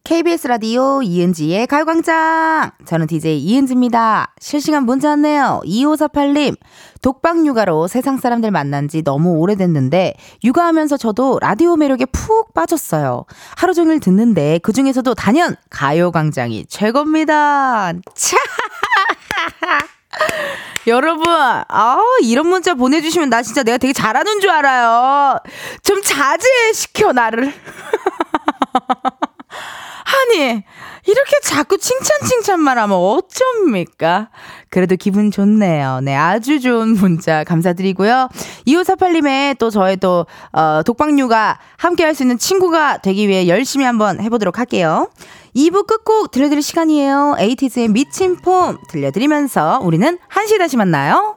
KBS 라디오 이은지의 가요광장. 저는 DJ 이은지입니다. 실시간 문자 왔네요. 2548님. 독박 육아로 세상 사람들 만난 지 너무 오래됐는데, 육아하면서 저도 라디오 매력에 푹 빠졌어요. 하루 종일 듣는데, 그 중에서도 단연 가요광장이 최고입니다. 차! <laughs> 여러분, 아, 이런 문자 보내주시면 나 진짜 내가 되게 잘하는 줄 알아요. 좀 자제시켜, 나를. <laughs> 아니, 이렇게 자꾸 칭찬 칭찬만 하면 어쩝니까? 그래도 기분 좋네요. 네, 아주 좋은 문자 감사드리고요. 2548님의 또 저의 또, 어, 독박류가 함께 할 수 있는 친구가 되기 위해 열심히 한번 해보도록 할게요. 2부 끝곡 들려드릴 시간이에요. 에이티즈의 미친 폼 들려드리면서 우리는 1시 다시 만나요.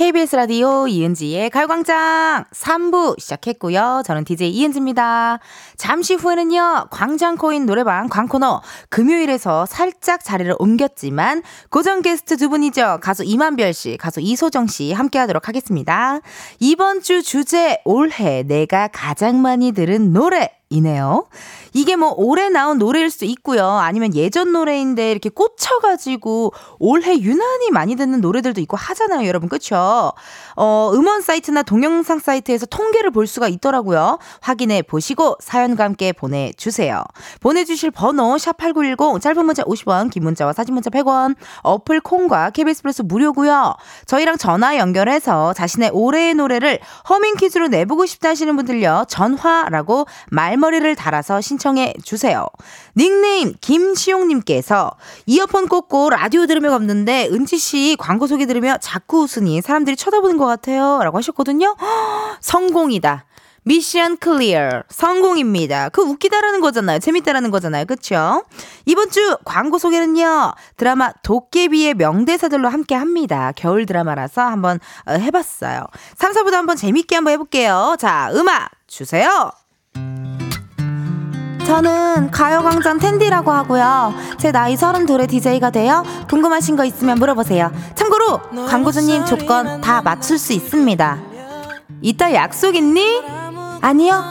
KBS 라디오 이은지의 가요광장 3부 시작했고요. 저는 DJ 이은지입니다. 잠시 후에는요, 광장코인 노래방 광코너 금요일에서 살짝 자리를 옮겼지만 고정 게스트 두 분이죠. 가수 이만별 씨, 가수 이소정 씨 함께 하도록 하겠습니다. 이번 주 주제 올해 내가 가장 많이 들은 노래 이네요. 이게 뭐 올해 나온 노래일 수도 있고요. 아니면 예전 노래인데 이렇게 꽂혀가지고 올해 유난히 많이 듣는 노래들도 있고 하잖아요, 여러분. 그쵸? 어, 음원 사이트나 동영상 사이트에서 통계를 볼 수가 있더라고요. 확인해 보시고 사연과 함께 보내주세요. 보내주실 번호 샵8910 짧은 문자 50원, 긴 문자와 사진 문자 100원, 어플 콩과 KBS 플러스 무료고요. 저희랑 전화 연결해서 자신의 올해의 노래를 허밍 퀴즈로 내보고 싶다 하시는 분들요. 전화라고 말 머리를 달아서 신청해 주세요. 닉네임 김시용님께서 이어폰 꽂고 라디오 들으며 걷는데 은지 씨 광고 소개 들으며 자꾸 웃으니 사람들이 쳐다보는 것 같아요 라고 하셨거든요. 허, <gasps> 성공이다. mission clear 성공입니다. 그 웃기다라는 거잖아요. 재밌다라는 거잖아요. 그렇죠? 이번 주 광고 소개는요. 드라마 도깨비의 명대사들로 함께 합니다. 겨울 드라마라서 한번 어, 해봤어요. 3, 4부도 한번 재밌게 한번 해 볼게요. 자, 음악 주세요. 저는 가요광장 텐디라고 하고요. 제 나이 32에 DJ가 돼요. 궁금하신 거 있으면 물어보세요. 참고로 광고주님 조건 다 맞출 수 있습니다. 이따 약속 있니? 아니요.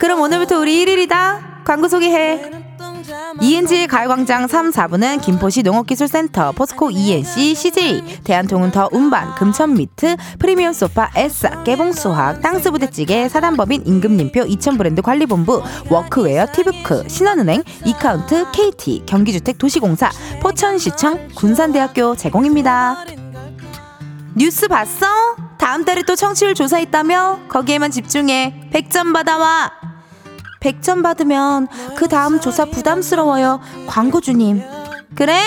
그럼 오늘부터 우리 1일이다. 광고 소개해. 이은지의 가요광장 3, 4부는 김포시 농업기술센터, 포스코 ENC, CJ, 대한통운터 운반, 금천미트, 프리미엄 소파, 에싸, 깨봉수학, 땅스부대찌개, 사단법인 임금님표, 이천브랜드 관리본부, 워크웨어, 티브크, 신한은행, 이카운트, KT, 경기주택 도시공사, 포천시청, 군산대학교 제공입니다. 뉴스 봤어? 다음 달에 또 청취율 조사 있다며? 거기에만 집중해. 100점 받아와. 100점 받으면 그 다음 조사 부담스러워요. 광고주님. 그래?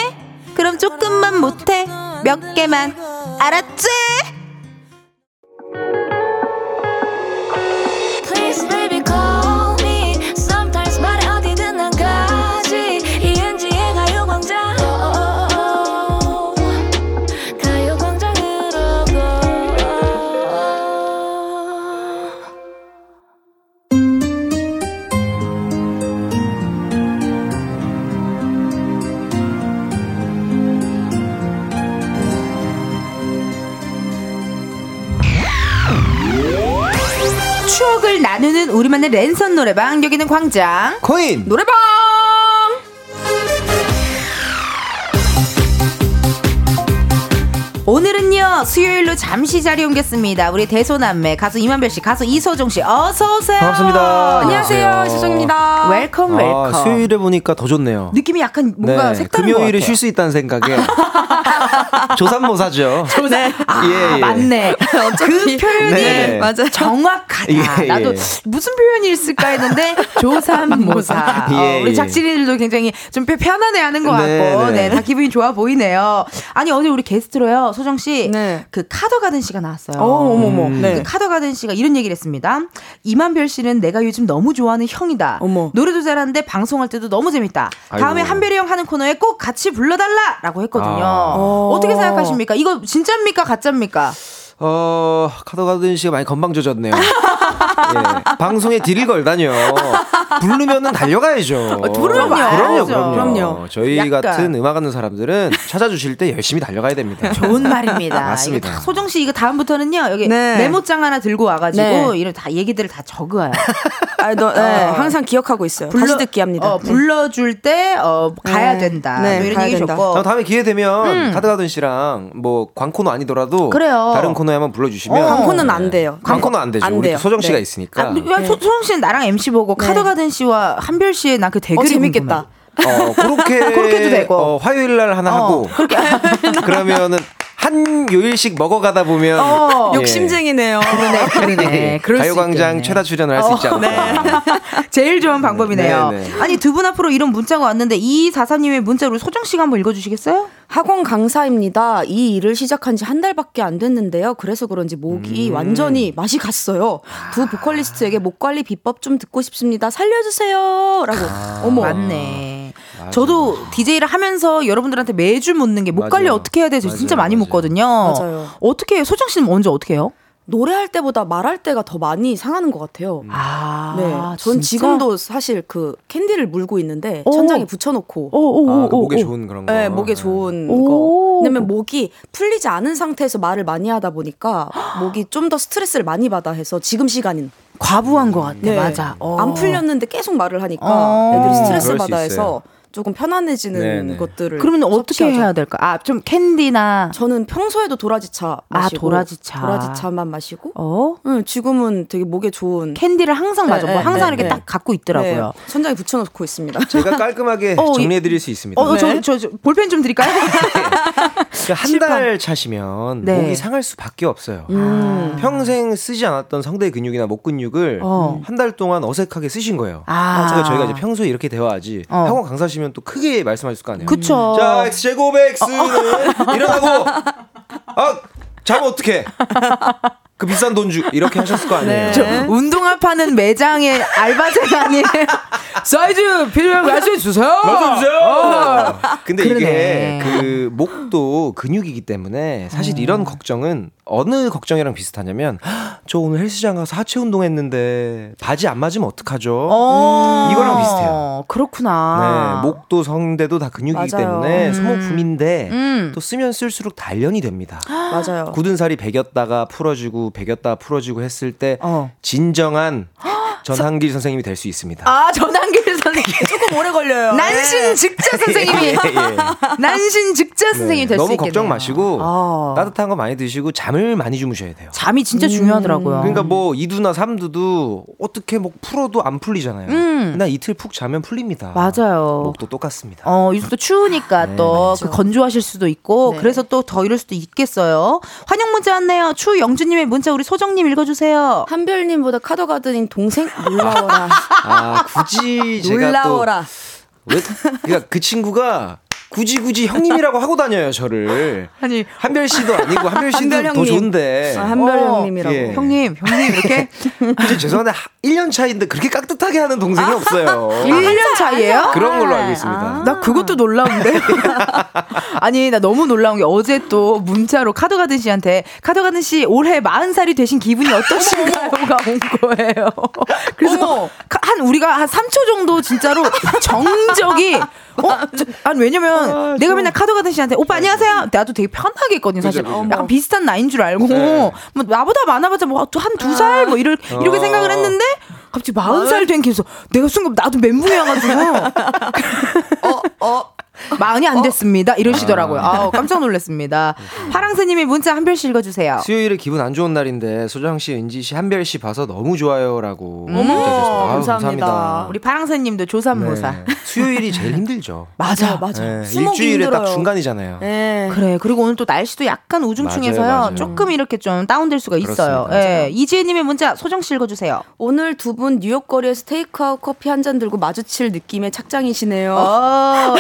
그럼 조금만 못해. 몇 개만. 알았지? 우리만의 랜선 노래방. 여기는 광장. 코인 노래방! 수요일로 잠시 자리 옮겼습니다. 우리 대소남매 가수 임한별 씨, 가수 이소정 씨, 어서 오세요. 반갑습니다. 안녕하세요. 이소정입니다. welcome welcome. 아, 수요일에 보니까 더 좋네요. 느낌이 약간 뭔가 네, 색다른 금요일에. 쉴 수 있다는 생각에 <laughs> 조삼모사죠. 네. 아, 예, 예. 맞네. <laughs> 그 표현이 네. 맞아. 정확하다. 예, 예. 나도 무슨 표현이 있을까 했는데 조삼모사. <laughs> 예, 어, 우리 예. 작진이들도 굉장히 좀 편안해하는 것 네, 같고, 네. 네, 다 기분이 좋아 보이네요. 아니 어제 우리 게스트로요, 소정 씨, 네. 그 카더 가든 씨가 나왔어요. 어. 음. 네. 그 카더 가든 씨가 이런 얘기를 했습니다. 이만별 씨는 내가 요즘 너무 좋아하는 형이다. 어머. 노래도 잘하는데 방송할 때도 너무 재밌다. 다음에 아이고. 한별이 형 하는 코너에 꼭 같이 불러달라라고 했거든요. 아. 어떻게 생각하십니까? 이거 진짜입니까? 가짜입니까? 어, 카더가든 씨가 많이 건방져졌네요. 예, <laughs> 방송에 딜을 걸다뇨. 부르면은 달려가야죠. 부르면 그럼요. 그럼요. 그럼요. 저희 약간. 같은 음악하는 사람들은 찾아주실 때 열심히 달려가야 됩니다. 좋은 말입니다. <laughs> 맞습니다. 소정 씨 이거 다음부터는요 여기 네. 메모장 하나 들고 와가지고 네. 이런 다 얘기들을 다 적어요. <laughs> 아, 너, 네, 어. 항상 기억하고 있어요. 다시 듣기 합니다. 어, 네. 불러줄 때 어, 가야 네. 된다. 네, 뭐 이런 얘기 된다. 줬고. 어, 다음에 기회 되면 카드가든 씨랑 뭐 광코너 아니더라도 그래요. 다른 코너 에 한번 불러주시면 어, 광코는 안 돼요. 광코는 안 되죠. 안 우리 돼요. 또 소정 씨가 네. 있으니까. 아, 야, 소, 소정 씨는 나랑 MC 보고 네. 카더가든 씨와 한별 씨의 나그 대결이 어, 재밌겠다. 어, 그렇게 <laughs> 그렇게도 되고. 어, 화요일 날 하나 어, 하고 <laughs> 그러면은 한 요일씩 먹어가다 보면 어. 예. 욕심쟁이네요. 그러네, 그러네. 그럴 수 가요광장. 최다 출연을 할 수 있지 않을까. <laughs> 제일 좋은 방법이네요. 네, 네. 아니 두 분 앞으로 이런 문자가 왔는데 이 사사님의 문자로 소정 씨가 한번 읽어주시겠어요? 학원 강사입니다. 이 일을 시작한 지 한 달밖에 안 됐는데요. 그래서 그런지 목이 음. 완전히 맛이 갔어요. 두 보컬리스트에게 목 관리 비법 좀 듣고 싶습니다. 살려주세요. 라고. 어머. 맞네. 맞아. 저도 DJ를 하면서 여러분들한테 매주 묻는 게 목 관리. 어떻게 해야 되지? 진짜 많이 맞아요. 묻거든요. 맞아요. 어떻게 해요? 소정 씨는 먼저 어떻게 해요? 노래할 때보다 말할 때가 더 많이 상하는 것 같아요. 아, 네. 전 지금도 사실 그 캔디를 물고 있는데 오. 천장에 붙여놓고 오 오 오 아, 그 목에 좋은 그런 거. 네, 목에 좋은 오. 거. 왜냐면 목이 풀리지 않은 상태에서 말을 많이 하다 보니까 목이 좀 더 스트레스를 많이 받아 해서 지금 시간인 과부한 것 같아. 네. 맞아. 어. 안 풀렸는데 계속 말을 하니까 어. 애들이 스트레스 받아 해서 있어요. 조금 편안해지는 네네. 것들을 그러면 어떻게 섭취하죠. 해야 될까? 아, 좀 캔디나 저는 평소에도 도라지차 아, 마시고 도라지차. 도라지차만 마시고 어? 응, 지금은 되게 목에 좋은 캔디를 항상 맞아. 네, 뭐 네, 항상 네, 이렇게 네. 딱 갖고 있더라고요. 네, 천장에 붙여놓고 있습니다. <laughs> 제가 깔끔하게 어, 이- 정리해 드릴 수 있습니다. 어, 저, 네. 저, 저, 볼펜 좀 드릴까요? <laughs> 그러니까 한달 차시면 네. 목이 상할 수밖에 없어요. 음. 평생 쓰지 않았던 성대 근육이나 목 근육을 어. 한달 동안 어색하게 쓰신 거예요. 아. 그래서 저희가 이제 평소에 이렇게 대화하지 어. 학원 강사시면 또 크게 말씀하실 거 아니에요. 그쵸. 자, x 제곱 x는 일어나고 아, 자면 어떡해? 그 비싼 돈 주 이렇게 하셨을 거 아니에요. 저 운동화 파는 매장의 알바생 아니에요? <laughs> 사이즈 필요하면 말씀해 주세요. 맞아주세요. 근데 그러네. 이게 그 목도 근육이기 때문에 사실 이런 걱정은 어느 걱정이랑 비슷하냐면 "헉, 저 오늘 헬스장 가서 하체 운동했는데 바지 안 맞으면 어떡하죠? 어. 이거랑 비슷해요. 그렇구나. 네, 목도 성대도 다 근육이기 맞아요. 때문에 소모품인데 음. 또 쓰면 쓸수록 단련이 됩니다. <gasps> 맞아요. 굳은 살이 베겼다가 풀어지고 베겼다가 풀어지고 했을 때 어. 진정한 전한길 선생님이 될 수 있습니다. 아, 전한길 선생님. 조금 오래 걸려요. <laughs> 난신 직자 <laughs> 선생님이. 예, 예. 난신 직자 선생님이 될수 너무 있겠네요. 걱정 마시고 어. 따뜻한 거 많이 드시고 잠을 많이 주무셔야 돼요. 잠이 진짜 중요하더라고요. 그러니까 뭐 이두나 삼두도 어떻게 뭐 풀어도 안 풀리잖아요. 음. 나 이틀 푹 자면 풀립니다. 맞아요. 목도 똑같습니다. 어, 요즘 또 추우니까 네, 또그 건조하실 수도 있고 네. 그래서 또 더 이럴 수도 있겠어요. 환영 문자 왔네요. 추영주님의 문자 우리 소정님 읽어주세요. 한별님보다 카더가든인 동생 놀라워라. 아 굳이 제가 놀라워라. 또왜? 그러니까 그 친구가 굳이 굳이 형님이라고 하고 다녀요 저를. <laughs> 아니 한별 씨도 아니고 한별 씨도 한별 더 형님. 좋은데. 아, 한별 어, 형님이라고. 예. 형님, 형님 이렇게 <laughs> 이제 죄송한데 1년 차인데 그렇게 깍듯하게 하는 동생이 없어요. 1년 차이에요? 그런 걸로 알고 있습니다. 나 그것도 놀라운데. <laughs> 아니, 나 너무 놀라운 게 어제 또 문자로 카드가든 씨한테 카드가든 씨 올해 40살이 되신 기분이 어떠신가요가 온 거예요. 그래서 카- 한 우리가 한 3초 정도 진짜로 정적이 어? 저- 아니 왜냐면 내가 맨날 카드가든 씨한테 오빠 안녕하세요. 나도 되게 편하게 했거든요. 사실 그죠, 그죠. 약간 비슷한 나이인 줄 알고 네. 뭐 나보다 많아봤자 뭐 한 두 살 뭐 이럴 이렇게 어. 생각을 했는데 갑자기 40살 된 기서 내가 순간 나도 멘붕이어가지고 <laughs> 어, 마흔이 안 됐습니다. 이러시더라고요. 아 깜짝 놀랐습니다. 파랑새님이 문자 한 별씩 읽어주세요. 수요일에 기분 안 좋은 날인데 소정 씨, 은지 씨, 한별 씨 봐서 너무 좋아요라고. 어머, 문자 주셨습니다. 아유, 감사합니다. 우리 파랑새님도 조삼모사. 네. 수요일이 제일 힘들죠. 맞아. <laughs> 맞아. 네, 수목이 일주일에 딱 힘들어요. 중간이잖아요. 네. 그래. 그리고 오늘 또 날씨도 약간 우중충해서요. 맞아요, 맞아요. 조금 이렇게 좀 다운될 수가 있어요. 예. 이지혜님의 문자 소정 씨 읽어주세요. 오늘 두 분 뉴욕 거리에서 테이크아웃 커피 한 잔 들고 마주칠 느낌의 착장이시네요. 어.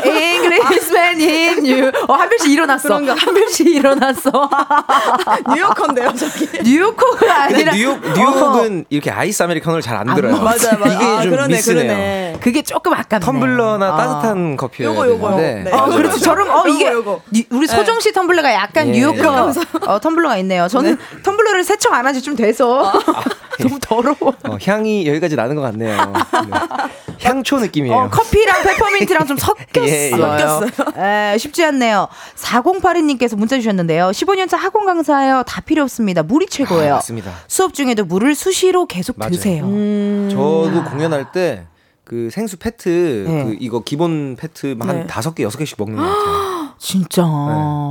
Policeman in you. 어, 한별 씨 일어났어. 그런가? 한별 씨 일어났어. <laughs> 뉴요커인데요, 저기. 뉴요커가 아니라. 뉴욕 뉴욕은 이렇게 아이스 아메리카노를 잘 안 들어요. 맞아요, 맞아요. <laughs> 이게 아, 좀 그러네, 미스네요. 그러네. 그게 조금 아깝네. 텀블러나 아. 따뜻한 커피여야 요거, 요거요. 되는데. 네. 어, 맞아요, 그렇죠. 저런, 어, 이게, 요거, 요거. 니- 우리 소정 씨 텀블러가 약간 예. 뉴요커 어, 텀블러가 있네요. 저는 텀블러를 세척 안 한 지 좀 돼서. <laughs> 너무 더러워. 어, 향이 여기까지 나는 것 같네요. 네. 향초 느낌이에요. 어, 커피랑 페퍼민트랑 좀 섞였어요. 예, 예. 섞였어요. 에, <laughs> 쉽지 않네요. 4082님께서 문자 주셨는데요. 15년차 학원 강사예요. 다 필요 없습니다. 물이 최고예요. 아, 맞습니다. 수업 중에도 물을 수시로 계속 맞아요. 드세요. 저도 공연할 때 그 생수 페트 네. 그 이거 기본 페트 한 네. 다섯 개 여섯 개씩 먹는 것 <gasps> 같아요. 진짜.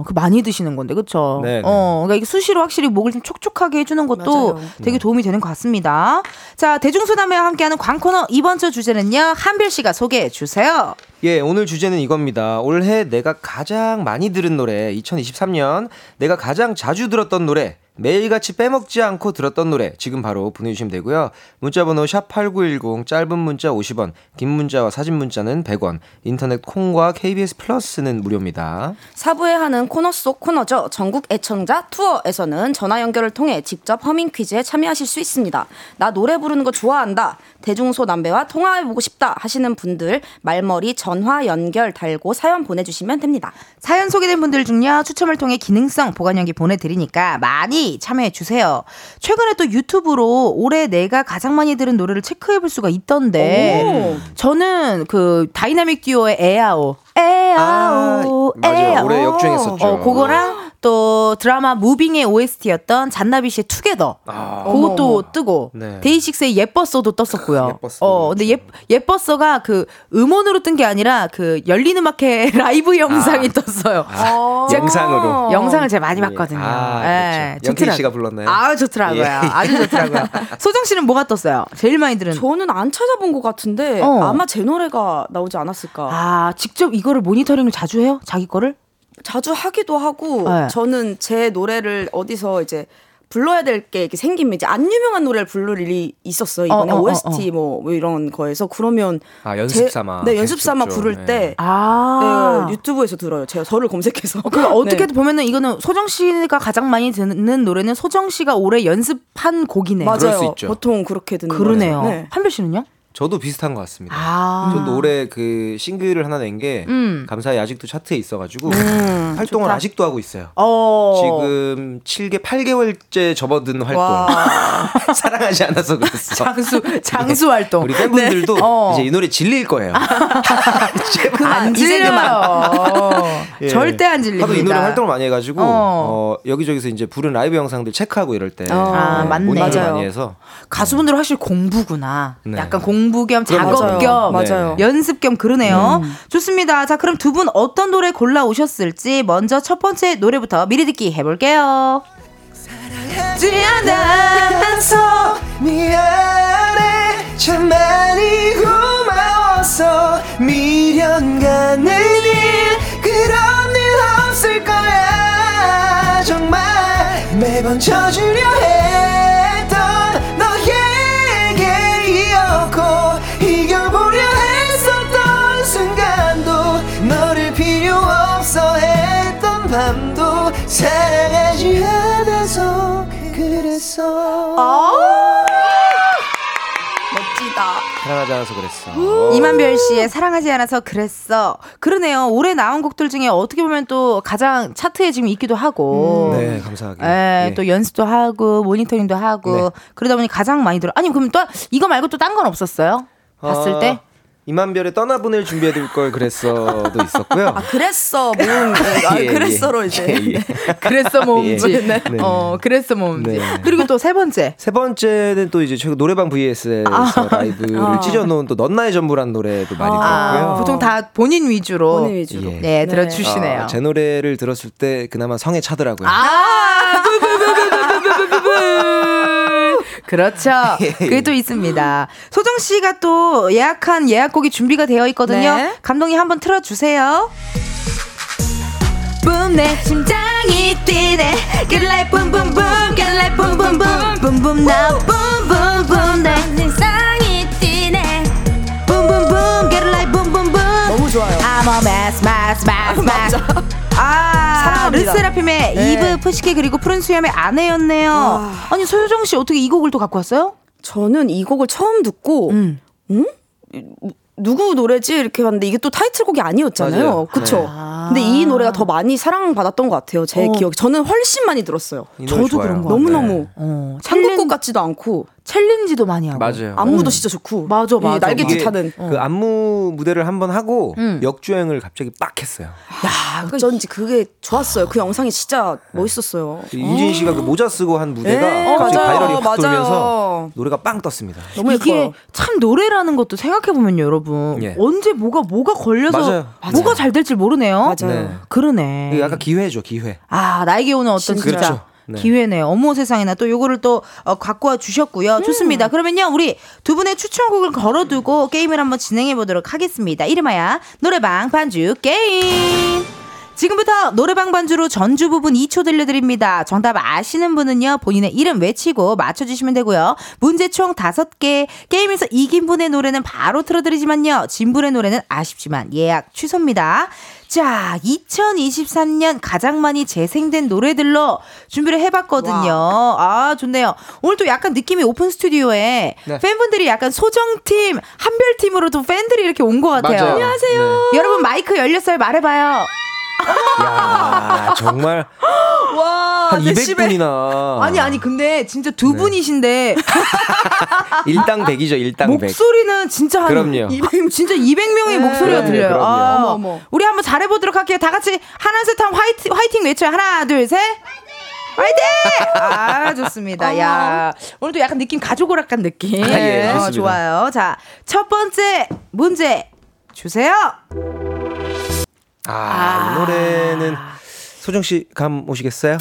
그 많이 드시는 건데, 그쵸? 네, 네. 어, 그러니까 이게 수시로 확실히 목을 좀 촉촉하게 해주는 것도 맞아요. 되게 도움이 되는 것 같습니다. 자, 대중소담회와 함께하는 광코너 이번 주 주제는요, 한별 씨가 소개해 주세요. 예, 오늘 주제는 이겁니다. 올해 내가 가장 많이 들은 노래, 2023년 내가 가장 자주 들었던 노래, 매일같이 빼먹지 않고 들었던 노래 지금 바로 보내주시면 되고요. 문자번호 샵 #8910 짧은 문자 50원, 긴 문자와 사진 문자는 100원, 인터넷 콩과 KBS 플러스는 무료입니다. 사부에 하는 코너 속 코너죠. 전국 애청자 투어에서는 전화 연결을 통해 직접 허밍 퀴즈에 참여하실 수 있습니다. 나 노래 부르는 거 좋아한다. 대중소 남배와 통화해보고 싶다 하시는 분들 말머리 전화 연결 달고 사연 보내주시면 됩니다. 사연 소개된 분들 중요 추첨을 통해 기능성 보관용기 보내드리니까 많이 참여해 주세요. 최근에 또 유튜브로 올해 내가 가장 많이 들은 노래를 체크해 볼 수가 있던데 저는 그 다이나믹 듀오의 에아오 에아오 아, 맞아요. 에아오 올해 역주행했었죠. 어, 그거랑 또 드라마 무빙의 OST였던 잔나비 씨의 Together 아. 그것도 뜨고 네. 데이식스의 예뻤어도 떴었고요. 예뻤어. 어 근데 예 예뻤어가 그 음원으로 뜬 게 아니라 그 열린 음악회 <laughs> 라이브 영상이 떴어요. 아, 영상으로. 영상을 제가 많이 봤거든요. 아, 예, 그렇죠. 좋더라고요. 씨가 불렀나요? 아, 좋더라고요. 예. 아주 좋더라고요. 소정 씨는 뭐가 떴어요? 제일 많이 들은. 저는 안 찾아본 것 같은데 어. 아마 제 노래가 나오지 않았을까. 아, 직접 이거를 모니터링을 자주 해요? 자기 거를? 자주 하기도 하고 네. 저는 제 노래를 어디서 이제 불러야 될게 이렇게 생기면 이제 안 유명한 노래를 부를 일이 있었어요 이번에 어, 어, 어, OST 뭐, 뭐 이런 거에서 그러면 아, 연습 제- 삼아 네 연습 삼아. 부를 네. 때 아. 네, 유튜브에서 들어요 제가 저를 검색해서 그 어떻게 <laughs> 네. 보면은 이거는 소정 씨가 가장 많이 듣는 노래는 소정 씨가 올해 연습한 곡이네요. 그럴 수 맞아요 있죠. 보통 그렇게 듣는 그러네요. 네. 한별 씨는요? 저도 비슷한 것 같습니다. 아. 저도 올해 그 싱글을 하나 낸게 음. 감사히 아직도 차트에 있어가지고 음, <laughs> 활동을 좋다. 아직도 하고 있어요. 어. 지금 7개, 8개월째 접어든 활동. <laughs> 사랑하지 않아서 그랬어. 장수 장수 활동. 우리 팬분들도 어. 이제 이 노래 질릴 거예요. <laughs> 안 질려요. 예. 절대 안 질립니다. 하도 이 노래 활동을 많이 해가지고 어. 어, 여기저기서 이제 부른 라이브 영상들 체크하고 이럴 때 아, 맞네. 맞아요. 많이 해서 가수분들은 확실히 공부구나. 네. 약간 공부 겸 작업 거죠. 겸 맞아요. 연습 겸 그러네요. 좋습니다. 자, 그럼 두 분 어떤 노래 골라 오셨을지 먼저 첫 번째 노래부터 미리 듣기 해 볼게요. 지않아서 미안해 참 많이 고마웠어 미련 가는 일 그런 일 없을 거야 정말 매번 져주려 했 그랬어 멋지다 사랑하지 않아서 그랬어. 이만별 씨의 사랑하지 않아서 그랬어. 그러네요. 올해 나온 곡들 중에 어떻게 보면 또 가장 차트에 지금 있기도 하고. 네, 감사하게. 예, 예. 또 연습도 하고 모니터링도 하고 네. 그러다 보니 가장 많이 들어. 아니 그럼 또 이거 말고 또 딴 건 없었어요? 봤을 어, 때? 이만별의 떠나보낼 준비해둘 걸 그랬어도 있었고요. 아 그랬어 모음 <laughs> 아, 예, 예. 그랬어로 이제 예, <laughs> 예. 그랬어 모음지. 예. 네. 어, 그랬어 모음지. 네. 그리고 또 세 번째. 세 번째는 또 이제 최근 노래방 VS에서 라이브를 찢어놓은 또 넌 나의 전부란 노래도 많이 아, 들었고요. 보통 다 본인 위주로 본인 위주로 예. 네, 들어주시네요. 아, 제 노래를 들었을 때 그나마 성에 차더라고요. 아, 부부부부부부부부. 그렇죠. 예, 그게 또 있습니다. 소정 씨가 또 예약한 예약곡이 준비가 되어 있거든요. 네. 감독님 한번 틀어주세요. 뿜내 심장이 뛰네 Get like boom boom boom Get like boom boom boom Boom boom now Boom boom boom 내 세상이 뛰네 Boom boom boom Get like boom boom boom 너무 좋아요 I'm a mess, mess, mess, mess. 아, 사랑합니다. 르세라핌의 네. 이브 푸시케 그리고 푸른 수염의 아내였네요. 아니 소유정 씨 어떻게 이 곡을 또 갖고 왔어요? 저는 이 곡을 처음 듣고 음. 누구 노래지 이렇게 봤는데 이게 또 타이틀곡이 아니었잖아요. 맞아요. 그쵸? 네. 근데 이 노래가 더 많이 사랑받았던 것 같아요. 제 어. 기억. 저는 훨씬 많이 들었어요. 저도 좋아요. 그런 것 너무 너무. 어, 한국 곡 같지도 않고 챌린지도 많이 하고. 맞아요. 안무도 진짜 좋고. 맞아, 맞아, 예, 날개짓 하는. 그 안무 무대를 한번 하고 음. 역주행을 갑자기 빡 했어요. 야, 어쩐지 그게 좋았어요. 그 영상이 진짜 멋있었어요. 그 임진 씨가 그 모자 쓰고 한 무대가 네, 갑자기 맞아요. viral이 확 맞아요. 돌면서 노래가 빵 떴습니다. 너무 이게 예뻐요. 참 노래라는 것도 생각해 보면 여러분 예. 언제 뭐가 뭐가 걸려서 맞아요. 뭐가 맞아요. 잘 될지 모르네요. 맞아요. 네. 그러네. 약간 기회죠, 기회. 아 나에게 오는 어떤 진짜 그렇죠. 네. 기회네요. 어머 세상에나 또 요거를 또 어, 갖고 와 주셨고요. 음. 좋습니다. 그러면요 우리 두 분의 추천곡을 걸어두고 게임을 한번 진행해 보도록 하겠습니다. 이름하여 노래방 반주 게임. 지금부터 노래방 반주로 전주 부분 2초 들려드립니다. 정답 아시는 분은요, 본인의 이름 외치고 맞춰주시면 되고요. 문제 총 5개. 게임에서 이긴 분의 노래는 바로 틀어드리지만요, 진 분의 노래는 아쉽지만 예약 취소입니다. 자, 2023년 가장 많이 재생된 노래들로 준비를 해봤거든요. 아, 좋네요. 오늘 또 약간 느낌이 오픈 스튜디오에 네. 팬분들이 약간 소정팀, 한별팀으로 또 팬들이 이렇게 온 것 같아요. 맞아요. 안녕하세요. 여러분 마이크 열렸어요? 말해봐요. 야 정말 <gasps> 와, 한 200분이나. 아니 아니 근데 진짜 두 네. 분이신데 <laughs> 일당 100이죠, 일당 100. 목소리는 진짜 한 그럼요. 200, 진짜 200명의 목소리가 네, 들려요. 그럼요. 아, 어머, 어머. 우리 한번 잘해 보도록 할게요. 다 같이 하나 셋 하면 화이팅 화이팅 외쳐요. 하나 둘 셋. 화이팅! 아, 좋습니다. 야. 오늘도 약간 느낌 가족 오락관 느낌. 아, 예, 어. 좋아요. 자, 첫 번째 문제 주세요. 아, 이 노래는 소정 씨 감 오시겠어요?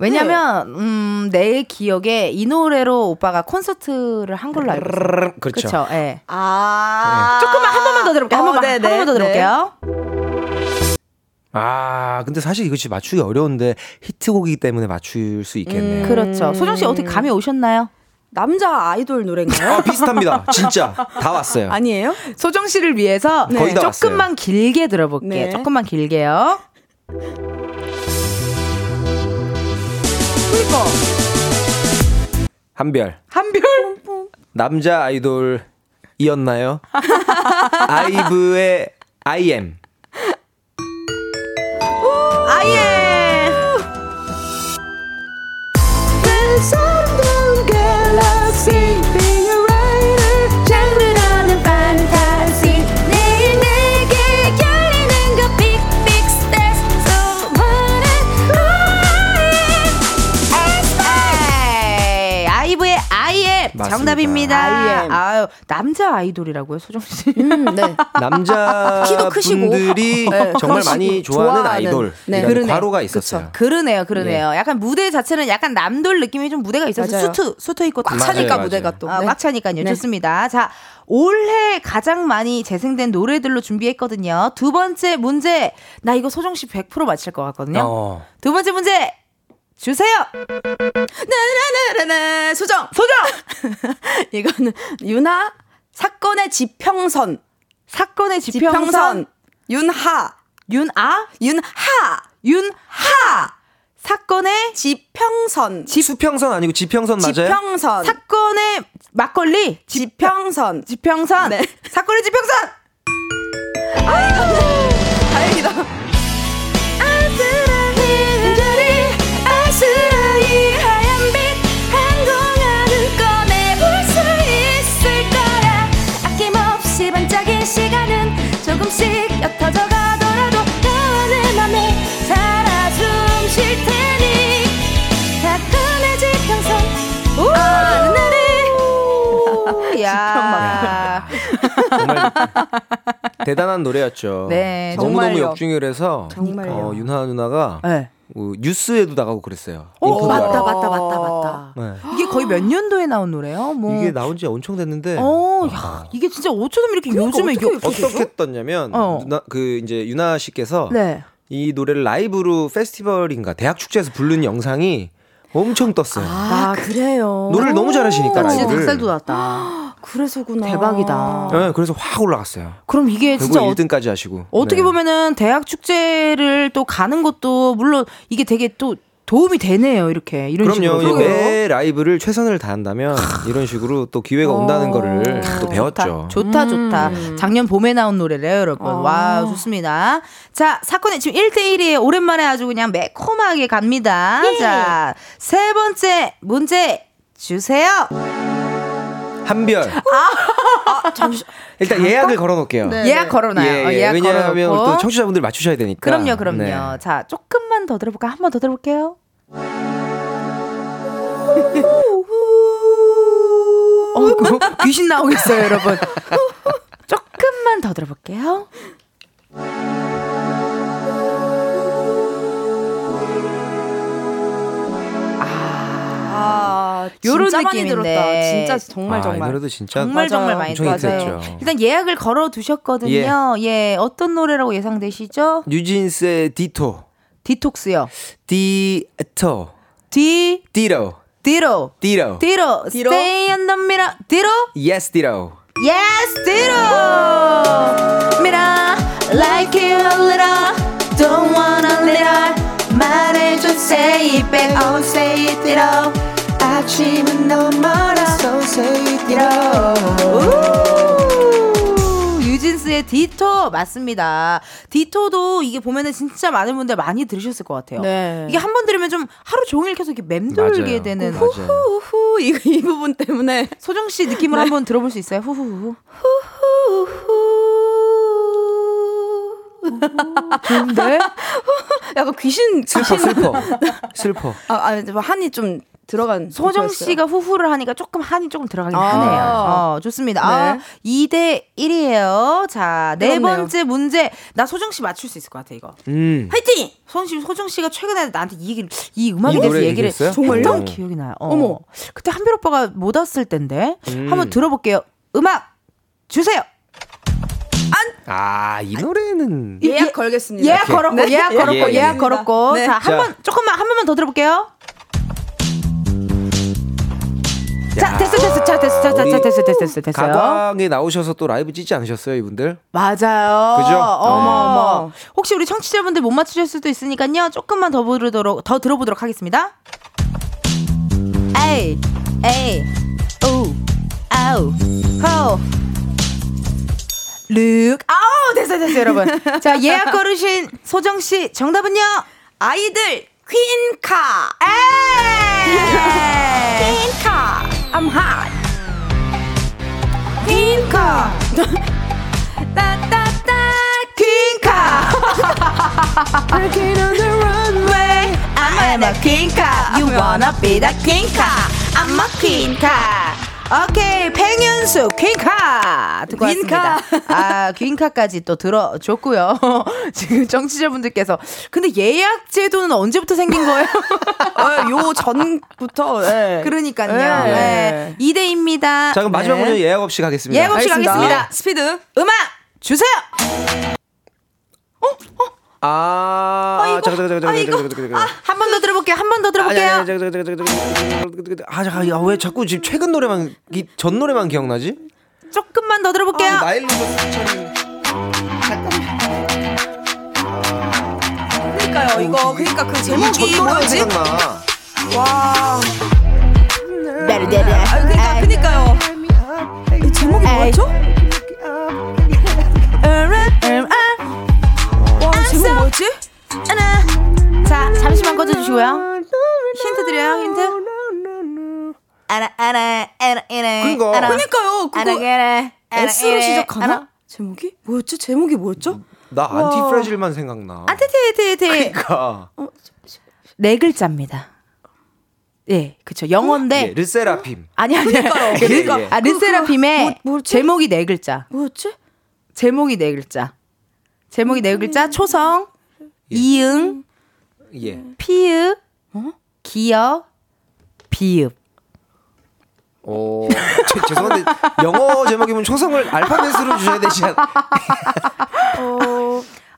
왜냐면, 음, 내 기억에 이 노래로 오빠가 콘서트를 한 걸로 알고 있어요. 그렇죠. 그렇죠. 예. 아. 조금만 한 번만 더 들어볼게요. 한 어, 번만, 한 번만 더 네. 들어볼게요. 아, 근데 사실 진짜 맞추기 어려운데 히트곡이기 때문에 맞출 수 있겠네요. 그렇죠. 소정 씨 어떻게 감이 오셨나요? 남자 아이돌 노래인가요? 어, 비슷합니다. 진짜 다 왔어요. 아니에요? 소정 씨를 위해서 거의 다 조금만 길게 들어볼게요. 네. 조금만 길게요. 한별. 한별. 남자 아이돌이었나요? <laughs> 아이브의 I am. 맞습니다. 정답입니다. I am. 아유 남자 아이돌이라고요, 소정 씨. 음, 네. <laughs> 남자 키도 크시고. 분들이 네, 정말 크시고 많이 좋아하는, 좋아하는. 아이돌. 네. 이런 그러네. 과로가 있었어요. 그러네요, 그러네요. 약간 무대 자체는 약간 남돌 느낌이 좀 무대가 있어서. 수트 수트 입고 딱 맞아요, 차니까 맞아요. 무대가 또. 아, 네. 꽉 차니까요. 네. 좋습니다. 자, 올해 가장 많이 재생된 노래들로 준비했거든요. 두 번째 문제. 나 이거 소정 씨 100% 맞힐 것 같거든요. 어. 두 번째 문제 주세요. 나나나나나 소정. 소정. <laughs> 이거는 유나 사건의 지평선. 사건의 지평선. 지평선. 윤하. 윤아 윤하. 윤하 사건의 지평선. 수평선 아니고 지평선 맞아요? 지평선. 사건의 막걸리 지평선. 지평선 네. 사건의 지평선 다행이다. 조금씩 옅어져 가 <laughs> 대단한 노래였죠. 네, 너무너무. 역중을 해서. 어, 윤하 누나가 네. 어, 뉴스에도 나가고 그랬어요. 어, 인터뷰하러. 맞다 맞다 맞다 맞다. 네. 이게 거의 몇 년도에 나온 노래요? 뭐 이게 나온 지 엄청 됐는데 어, 야, 이게 진짜 어쩌면 이렇게 요즘에 이게 어떻게 떴냐면 어. 누나, 그 이제 유나 씨께서 네. 이 노래를 라이브로 페스티벌인가 대학 축제에서 부른 영상이 엄청 떴어요. 아, 그래요. 노래를 너무 잘하시니까 진짜 라이브를. 닭살 돋았다. 그래서구나. 대박이다. 네, 그래서 확 올라갔어요. 그럼 이게 진짜 어, 1등까지 하시고. 어떻게 네. 보면은 대학 축제를 또 가는 것도 물론 이게 되게 또 도움이 되네요. 이렇게 이런 그럼요. 식으로. 이매 라이브를 최선을 다한다면 이런 식으로 또 기회가 온다는 거를 또 배웠죠. 좋다, 좋다. 작년 봄에 나온 노래래요, 여러분. 와, 좋습니다. 자, 사건이 지금 1대1이에요. 오랜만에 아주 그냥 매콤하게 갑니다. 자, 세 번째 문제 주세요. 한별. 아, 일단 예약을 걸어놓을게요. 예약 걸어놔요. 예, 어, 예. 예약 왜냐하면 걸어놓고. 또 청취자분들 맞추셔야 되니까. 그럼요, 그럼요. 네. 자, 조금만 더 들어볼까요? 한번 더 들어볼게요. 어, 그 귀신 나오겠어요, 여러분. 조금만 더 들어볼게요. 아, 요런 진짜 많이 느낌인데. 들었다. 진짜 정말 아, 이 정말. 노래도 진짜 정말 맞아요. 정말 많이 들었어요. 일단 예약을 걸어 두셨거든요. 예. 어떤 노래라고 예상되시죠? 뉴진스의 디토. 디톡스요. 디토. 디 디로. 디로 디로. 디로 디로? Stay on the mirror 디로 Yes, 디로. Yes 디로 미라 Like you a little Don't wanna little 말해줘 Say it back Oh say it 디로 아침은 너무 멀어 So say it 디로 뉴진스의 Ditto 맞습니다. Ditto도 이게 보면은 진짜 많은 분들 많이 들으셨을 것 같아요. 네. 이게 한 번 들으면 좀 하루 종일 계속 이렇게 맴돌게 맞아요. 되는 맞아요. 후후 이, 이 부분 때문에 소정 씨 느낌을 한번 들어볼 수 있어요? 후후후. 좋은데? <laughs> 약간 귀신 슬퍼, 슬퍼. 슬퍼. 아, 아, 뭐 한이 좀 들어간 소정. 씨가 후후를 하니까 조금 한이 조금 들어가긴 아. 하네요. 어, 좋습니다. 아, 네. 2대 1이에요. 자, 네 뜨겁네요. 번째 문제. 나 소정 씨 맞출 수 있을 것 같아, 이거. 음. 화이팅! 소정, 소정 씨가 최근에 나한테 이 얘기를, 이 음악에 이 대해서 얘기를? 정말요? 정말요? 기억이 나요. 어. 어머. 그때 한별 오빠가 못 왔을 텐데. 음. 한번 들어볼게요. 음악 주세요. 아, 이 노래는. 예약 걸겠습니다. 예약 걸었고, 네. 예약 걸었고, 예, 예. 예약 걸었고. 네. 자, 한 자. 번, 조금만, 한 번만 더 들어볼게요. 자, 됐어, 됐어, 자, 됐어, 자, 됐어, 됐어, 됐어, 됐어요. 가광에 나오셔서 또 라이브 찍지 않으셨어요, 이분들? 맞아요. 그죠? 어머, 어머. 네. 혹시 우리 청취자분들 못 맞추실 수도 있으니까요. 조금만 더 부르도록, 더 들어보도록 하겠습니다. 에이, 에이, 오, 아우, 호. 룩, 아우, 됐어, 됐어, 여러분. <laughs> 자, 예약 걸으신 소정씨, 정답은요? 아이들 퀸카. 에이! 퀸카. I'm hot. 퀸카. 따따따 퀸카. Working on the runway. I'm a 퀸카. You wanna be the 퀸카. I'm a 퀸카. 오케이 팽현수 퀸카 듣고 퀸카. 왔습니다. 아 퀸카까지 또 들어줬고요. <laughs> 지금 청취자분들께서 근데 예약 제도는 언제부터 생긴 거예요? 어, <laughs> 요 전부터. 예. 그러니까요. 네. 네. 2대입니다. 자, 그럼 마지막 네. 문제 예약 없이 가겠습니다. 예약 없이 알겠습니다. 가겠습니다. 스피드. 음악 주세요. 아, 아이고, 잠깐, 잠깐, 잠깐. 잠깐, 잠깐, 잠깐. 한 번 더 들어볼게요. 한 번 더 들어볼게요. 아니, 잠깐, 잠깐, 잠깐, 잠깐. 아, 잠깐, 야, 왜 자꾸 지금 최근 노래만, 이 전 노래만 기억나지? 조금만 더 들어볼게요. 아, 나일로. 그러니까요. 이거 그러니까 그 제목이 뭐였지? 생각나. 와. 베르데르. 아, 그러니까 그러니까요. 이 제목이 뭐였죠? 잠시만 꺼져주시고요. 힌트 드려요, 힌트. 알아, 알아, 알아, 알아. 그거. 그러니까요. 알아, 그거 알아, 알아, S로. 시작하나? 제목이? 뭐였지? 제목이 뭐였죠? 나 안티프레질만 생각나. 아테테테테. 그러니까. 네 글자입니다. 예, 그쵸. 영어인데. 예, 르세라핌. 아니, 아니. 그러니까. 예, 예. 아, 르세라핌의 뭐- 뭐였지? 제목이 네 글자. 뭐였지? 제목이 네 글자. 제목이 네 음. 글자. 초성, 이응, 예. 피읍, 기역, 비읍. 어, <laughs> 제, 죄송한데 영어 제목이면 초성을 알파벳으로 주셔야 되지 않? <laughs>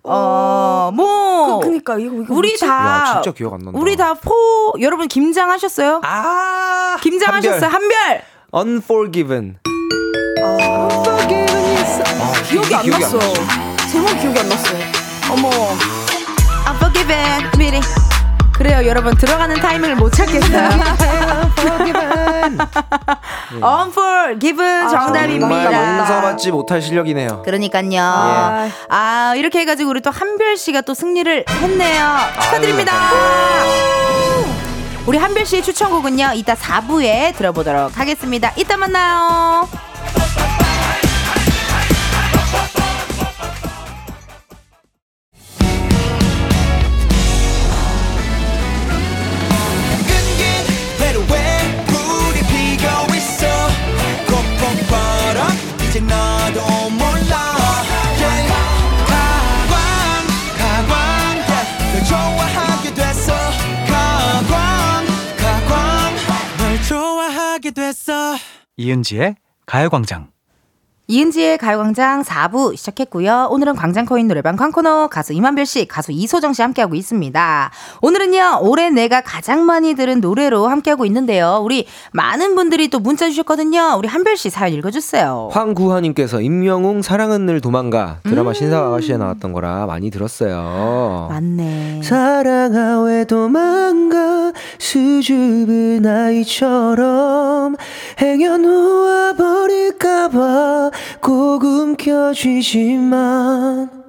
어, 뭐. 그, 그니까 이거 이거 우리 뭐지? 다. 야, 진짜 기억 안 난다. 우리 다 포, 여러분 김장하셨어요? 아, 김장하셨어요? 한별! 한별. Unforgiven. 기억이 안 기억이 안 났어요. 제목 기억이 안 났어요. 어머. Unforgiven 미리. 그래요 여러분. 들어가는 타이밍을 못 찾겠어요. Unforgiven <laughs> 정답입니다. 정말 용서받지 못할 실력이네요. 그러니까요. 아 이렇게 해가지고 우리 또 한별 씨가 또 승리를 했네요. 축하드립니다. 우리 한별 씨의 추천곡은요 이따 4부에 들어보도록 하겠습니다. 이따 만나요 이제 너도 몰라. 이은지의 가요광장. 이은지의 가요광장 4부 시작했고요. 오늘은 광장코인 노래방 광코너 가수 이만별 씨, 가수 이소정 씨 함께하고 있습니다. 오늘은요, 올해 내가 가장 많이 들은 노래로 함께하고 있는데요. 우리 많은 분들이 또 문자 주셨거든요. 우리 한별 씨 사연 읽어주세요. 황구하님께서 임영웅 사랑은 늘 도망가 드라마 신사아가씨에 나왔던 거라 많이 들었어요. 맞네. 사랑아 왜 도망가 수줍은 아이처럼 행여 놓아버릴까봐 꼭 움켜쥐지만.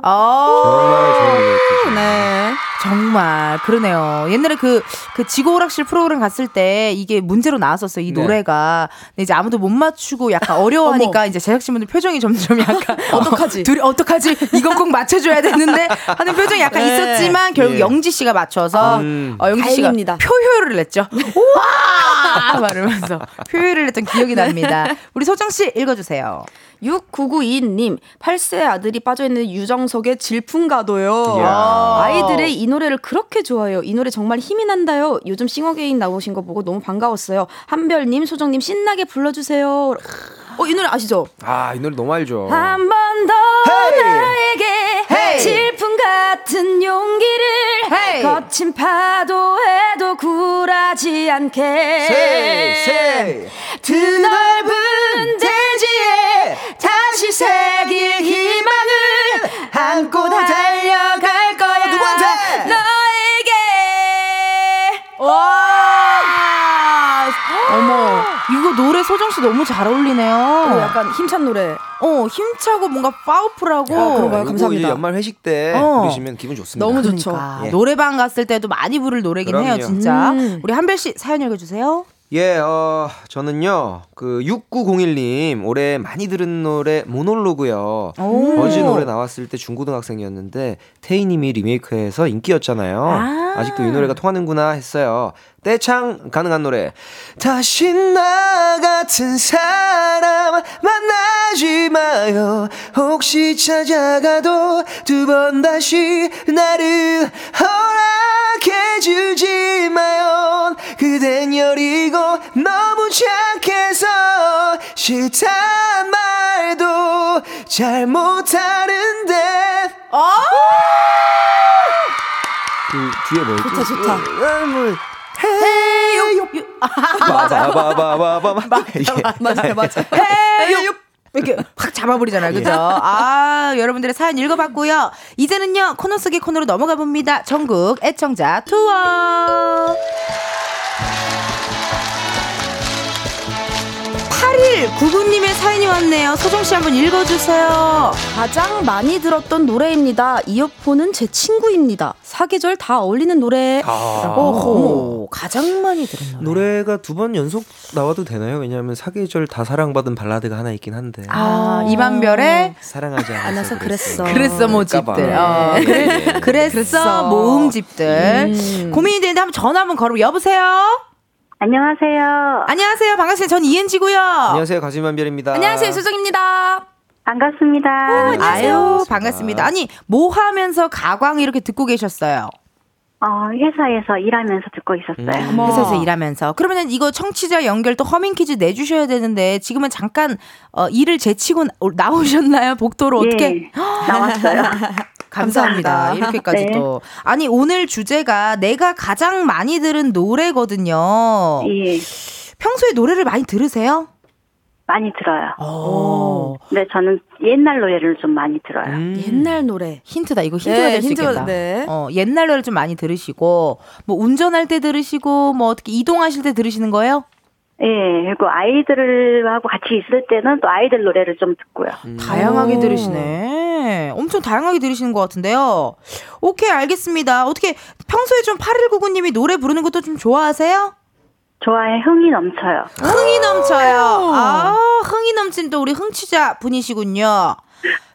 어, 정말 좋은 노래 네. 정말 그러네요. 옛날에 그, 그 지구 오락실 프로그램 갔을 때 이게 문제로 나왔었어요. 이 네. 노래가. 근데 이제 아무도 못 맞추고 약간 어려워하니까 이제 제작진분들 표정이 점점 약간 <laughs> 어떡하지? 둘이 어떡하지? 이건 꼭 맞춰줘야 되는데 하는 표정이 약간 네. 있었지만 결국 예. 영지 씨가 맞춰서 음. 어, 영지 씨가 다행입니다. 표효를 냈죠. <laughs> 우와! 말하면서 표효를 냈던 기억이 납니다. 우리 소정 씨 읽어주세요. 6992님, 8세 아들이 빠져있는 유정석의 질풍가도요. 아이들의 이 노래를 그렇게 좋아해요. 이 노래 정말 힘이 난다요. 요즘 싱어게인 나오신 거 보고 너무 반가웠어요. 한별님, 소정님 신나게 불러주세요. 어, 이 노래 아시죠? 아, 이 노래 너무 알죠. 한 번 더! 나에게 hey! 질풍 같은 용기를 hey! 거친 파도에도 굴하지 않게 say, say. 드넓은 다 시 새길 희망을 안고 달려갈 거야 누구한테? 너에게 와! 어머, 이거 노래 소정 씨 너무 잘 어울리네요. 어, 약간 힘찬 노래 어, 힘차고 뭔가 파워풀하고. 아, 그런가요? 감사합니다. 연말 회식 때 어. 부르시면 기분 좋습니다. 너무 좋죠. 그러니까 예. 노래방 갔을 때도 많이 부를 노래긴 해요, 그럼요. 진짜. 음. 우리 한별 씨 사연 읽어주세요. 예, 어, 저는요, 그, 6901님, 올해 많이 들은 노래, 모놀로그요. 오. 버즈 노래 나왔을 때 중고등학생이었는데, 태희님이 리메이크해서 인기였잖아요. 아. 아. 직도이 노래가 통하는구나 했어요. 떼창 가능한 노래. 다시 나 같은 사람 만나지 마요. 혹시 찾아가도 두 번 다시 나를 허락해주지 마요. 그댄 여리고 너무 착해서 싫단 말도 잘 못하는데. 그 뒤에 뭐였지? 좋다, 좋다. 아, 뭐, 헤이요. 바바바바바바. 맞아요 맞아요 헤요! 이렇게 확 잡아버리잖아요, 그죠? 아, 여러분들의 사연 읽어봤고요. 이제는요, 코너 속의 코너로 넘어가 봅니다. 전국 애청자 투어. 8일 99님의 사연이 왔네요. 소정씨 한번 읽어주세요. 가장 많이 들었던 노래입니다. 이어폰은 제 친구입니다. 사계절 다 어울리는 노래. 아. 오호. 가장 많이 노래. 노래가 두 번 연속 나와도 되나요? 왜냐하면 사계절 다 사랑받은 발라드가 하나 있긴 한데. 아, 이만별의 사랑하지 않아서, 않아서 그랬어. 그랬어 모집들. 어, 예, 그래, 예. 그랬어 그랬어. 모음집들. 음. 고민이 되는데 한번 전화 한번 걸어. 여보세요. 안녕하세요. 안녕하세요. 반갑습니다. 전 이은지고요. 안녕하세요, 가수만별입니다. 안녕하세요, 수정입니다. 반갑습니다. 아유 반갑습니다. 아니 뭐 하면서 가광 이렇게 듣고 계셨어요? 어, 회사에서 일하면서 듣고 있었어요. 음. 회사에서 일하면서. 그러면 이거 청취자 연결 또 허밍 퀴즈 내주셔야 되는데 지금은 잠깐 어, 일을 제치고 나- 나오셨나요? 복도로 어떻게? 예, 나왔어요. <laughs> 감사합니다. 감사합니다. 이렇게까지 <laughs> 네. 또. 아니 오늘 주제가 내가 가장 많이 들은 노래거든요. 예. 평소에 노래를 많이 들으세요? 많이 들어요. 어. 근데 저는 옛날 노래를 좀 많이 들어요. 음. 옛날 노래. 힌트다. 이거 힌트가 네, 될수 힌트가- 있겠다. 네. 어, 옛날 노래 좀 많이 들으시고 뭐 운전할 때 들으시고 뭐 어떻게 이동하실 때 들으시는 거예요? 예, 그리고 아이들하고 같이 있을 때는 또 아이들 노래를 좀 듣고요. 다양하게 오. 들으시네. 엄청 다양하게 들으시는 것 같은데요. 오케이, 알겠습니다. 어떻게 평소에 좀 8199님이 노래 부르는 것도 좀 좋아하세요? 좋아해, 흥이 넘쳐요. 흥이 넘쳐요. 아, 흥이 넘친 또 우리 흥취자 분이시군요.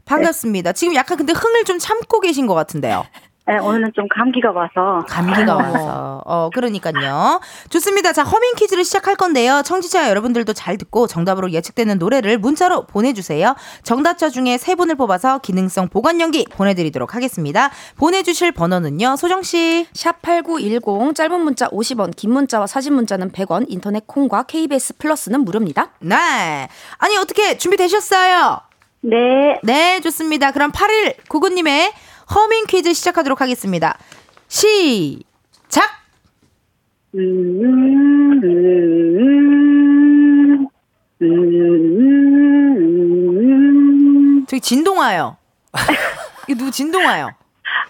반갑습니다. 지금 약간 근데 흥을 좀 참고 계신 것 같은데요. 네, 오늘은 좀 감기가 와서. 감기가 와서. 어, 그러니까요. 좋습니다. 자, 허밍 퀴즈를 시작할 건데요. 청취자 여러분들도 잘 듣고 정답으로 예측되는 노래를 문자로 보내주세요. 정답자 중에 세 분을 뽑아서 기능성 보관용기 보내드리도록 하겠습니다. 보내주실 번호는요. 소정씨. 샵8910 짧은 문자 50원, 긴 문자와 사진 문자는 100원, 인터넷 콩과 KBS 플러스는 무료입니다. 네. 아니, 어떻게 준비되셨어요? 네, 네, 좋습니다. 그럼 8199님의 허밍 퀴즈 시작하도록 하겠습니다. 시작! 음, 음, 음, 음, 음. 저기 진동아요. <laughs> 이거 누구 진동아요?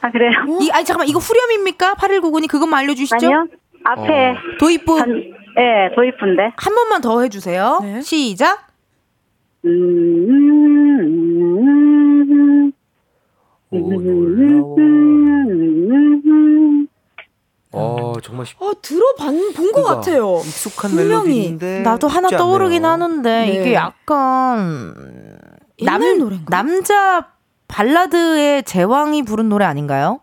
아, 그래요? 이, 아니, 잠깐만, 이거 후렴입니까? 8199님, 그것만 알려주시죠. 아니요, 앞에. 도입부. 전, 예, 도입부인데. 한 번만 더 해주세요. 네. 시작. 음, 음, 오, 놀라워. 음, 어, 정말 쉽- 어, 들어본 본것 그러니까 같아요. 익숙한 분명히. 멜로디인데 나도 하나 쉽지 떠오르긴 않네요. 하는데, 네. 이게 약간. 남, 옛날 노래인가? 남자 발라드의 제왕이 부른 노래 아닌가요?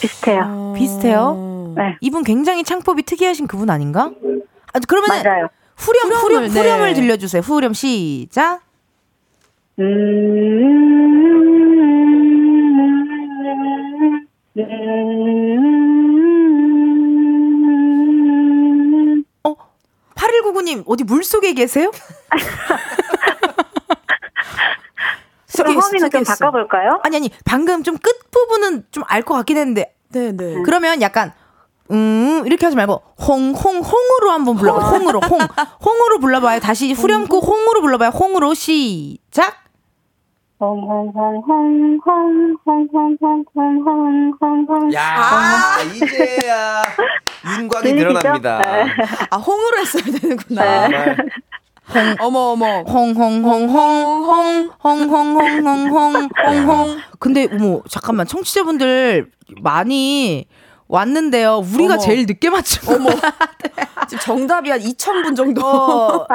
비슷해요. 비슷해요? 네. 이분 굉장히 창법이 특이하신 그분 아닌가? 아, 그러면 맞아요. 후렴, 후렴, 후렴을, 네. 후렴을 들려주세요. 후렴 시작. 음, 어, 8199님, 어디 물 속에 계세요? <laughs> 그럼 허밍을 좀 있어. 바꿔볼까요? 아니, 아니, 방금 좀 끝부분은 좀 알 것 같긴 했는데, 네, 네. 그러면 약간, 음, 이렇게 하지 말고, 홍, 홍, 홍으로 한번 불러봐요. <laughs> 홍으로, 홍. 홍으로 불러봐요. 다시 후렴구 홍으로 불러봐요. 홍으로 시작. 홍홍홍홍홍홍홍홍홍홍홍 야, 이제야 윤곽이 들리시죠? 드러납니다. 아, 홍으로 했어야 되는구나. 어머, 어머. 홍, 홍, 홍, 홍, 홍, 홍, 홍, 홍, 홍, 홍, 홍, 홍. 근데, 어머, 잠깐만. 청취자분들 많이 왔는데요. 우리가 어머. 제일 늦게 맞춘 어머. <laughs> 지금 정답이 한 2,000분 정도. 어.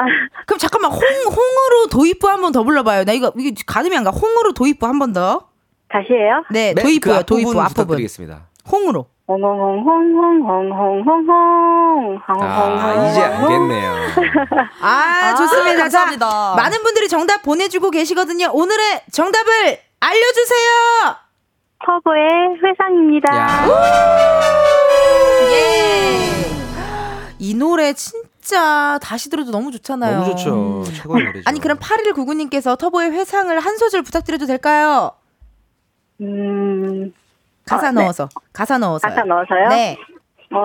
그럼 잠깐만 홍 홍으로 도입부 한 번 더 불러봐요. 나 이거 이게 가늠이 안 가. 홍으로 도입부 한 번 더. 다시 해요? 네, 네, 도입부요. 그 도입부 앞부분. 부탁드리겠습니다. 홍으로. 홍홍홍홍홍홍홍홍홍 아, 이제 알겠네요. 아, 아, 좋습니다. 감사합니다. 자, 많은 분들이 정답 보내주고 계시거든요. 오늘의 정답을 알려주세요. 터보의 회상입니다. 이 노래 진짜 다시 들어도 너무 좋잖아요. 너무 좋죠. 최고의 노래죠. 아니 그럼 8199님께서 터보의 회상을 한 소절 부탁드려도 될까요? 음, 가사 어, 네. 넣어서. 가사 넣어서. 가사 넣어서요? 네. 어,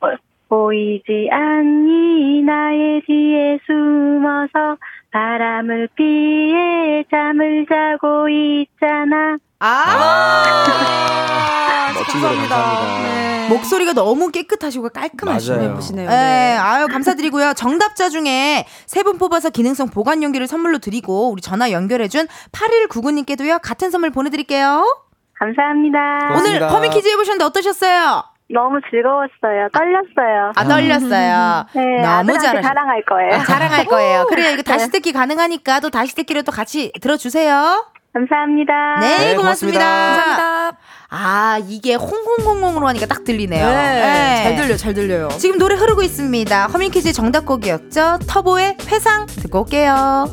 어, 보이지 않니 나의 뒤에 숨어서 바람을 피해 잠을 자고 있잖아. 아, <laughs> 멋진 노래 감사합니다. 목소리가 너무 깨끗하시고 깔끔하시네요. 맞아요. 예쁘시네요. 네, 아유 감사드리고요. 정답자 중에 세 분 뽑아서 기능성 보관 용기를 선물로 드리고 우리 전화 연결해준 8199님께도요 같은 선물 보내드릴게요. 감사합니다. 고맙습니다. 오늘 coming 퀴즈 해보셨는데 어떠셨어요? 너무 즐거웠어요. 떨렸어요. 아 떨렸어요. <laughs> 네, 너무 잘하. 자랑할 거예요. 아, 자랑할 거예요. 그래요. 이거 다시 듣기 가능하니까 또 다시 듣기로 또 같이 들어주세요. 감사합니다. 네, 네, 고맙습니다. 고맙습니다. 감사합니다. 아 이게 홍홍홍홍으로 하니까 딱 들리네요. 네, 잘 들려요, 잘 들려요. 지금 노래 흐르고 있습니다. 허밍 퀴즈 정답곡이었죠. 터보의 회상 듣고 올게요.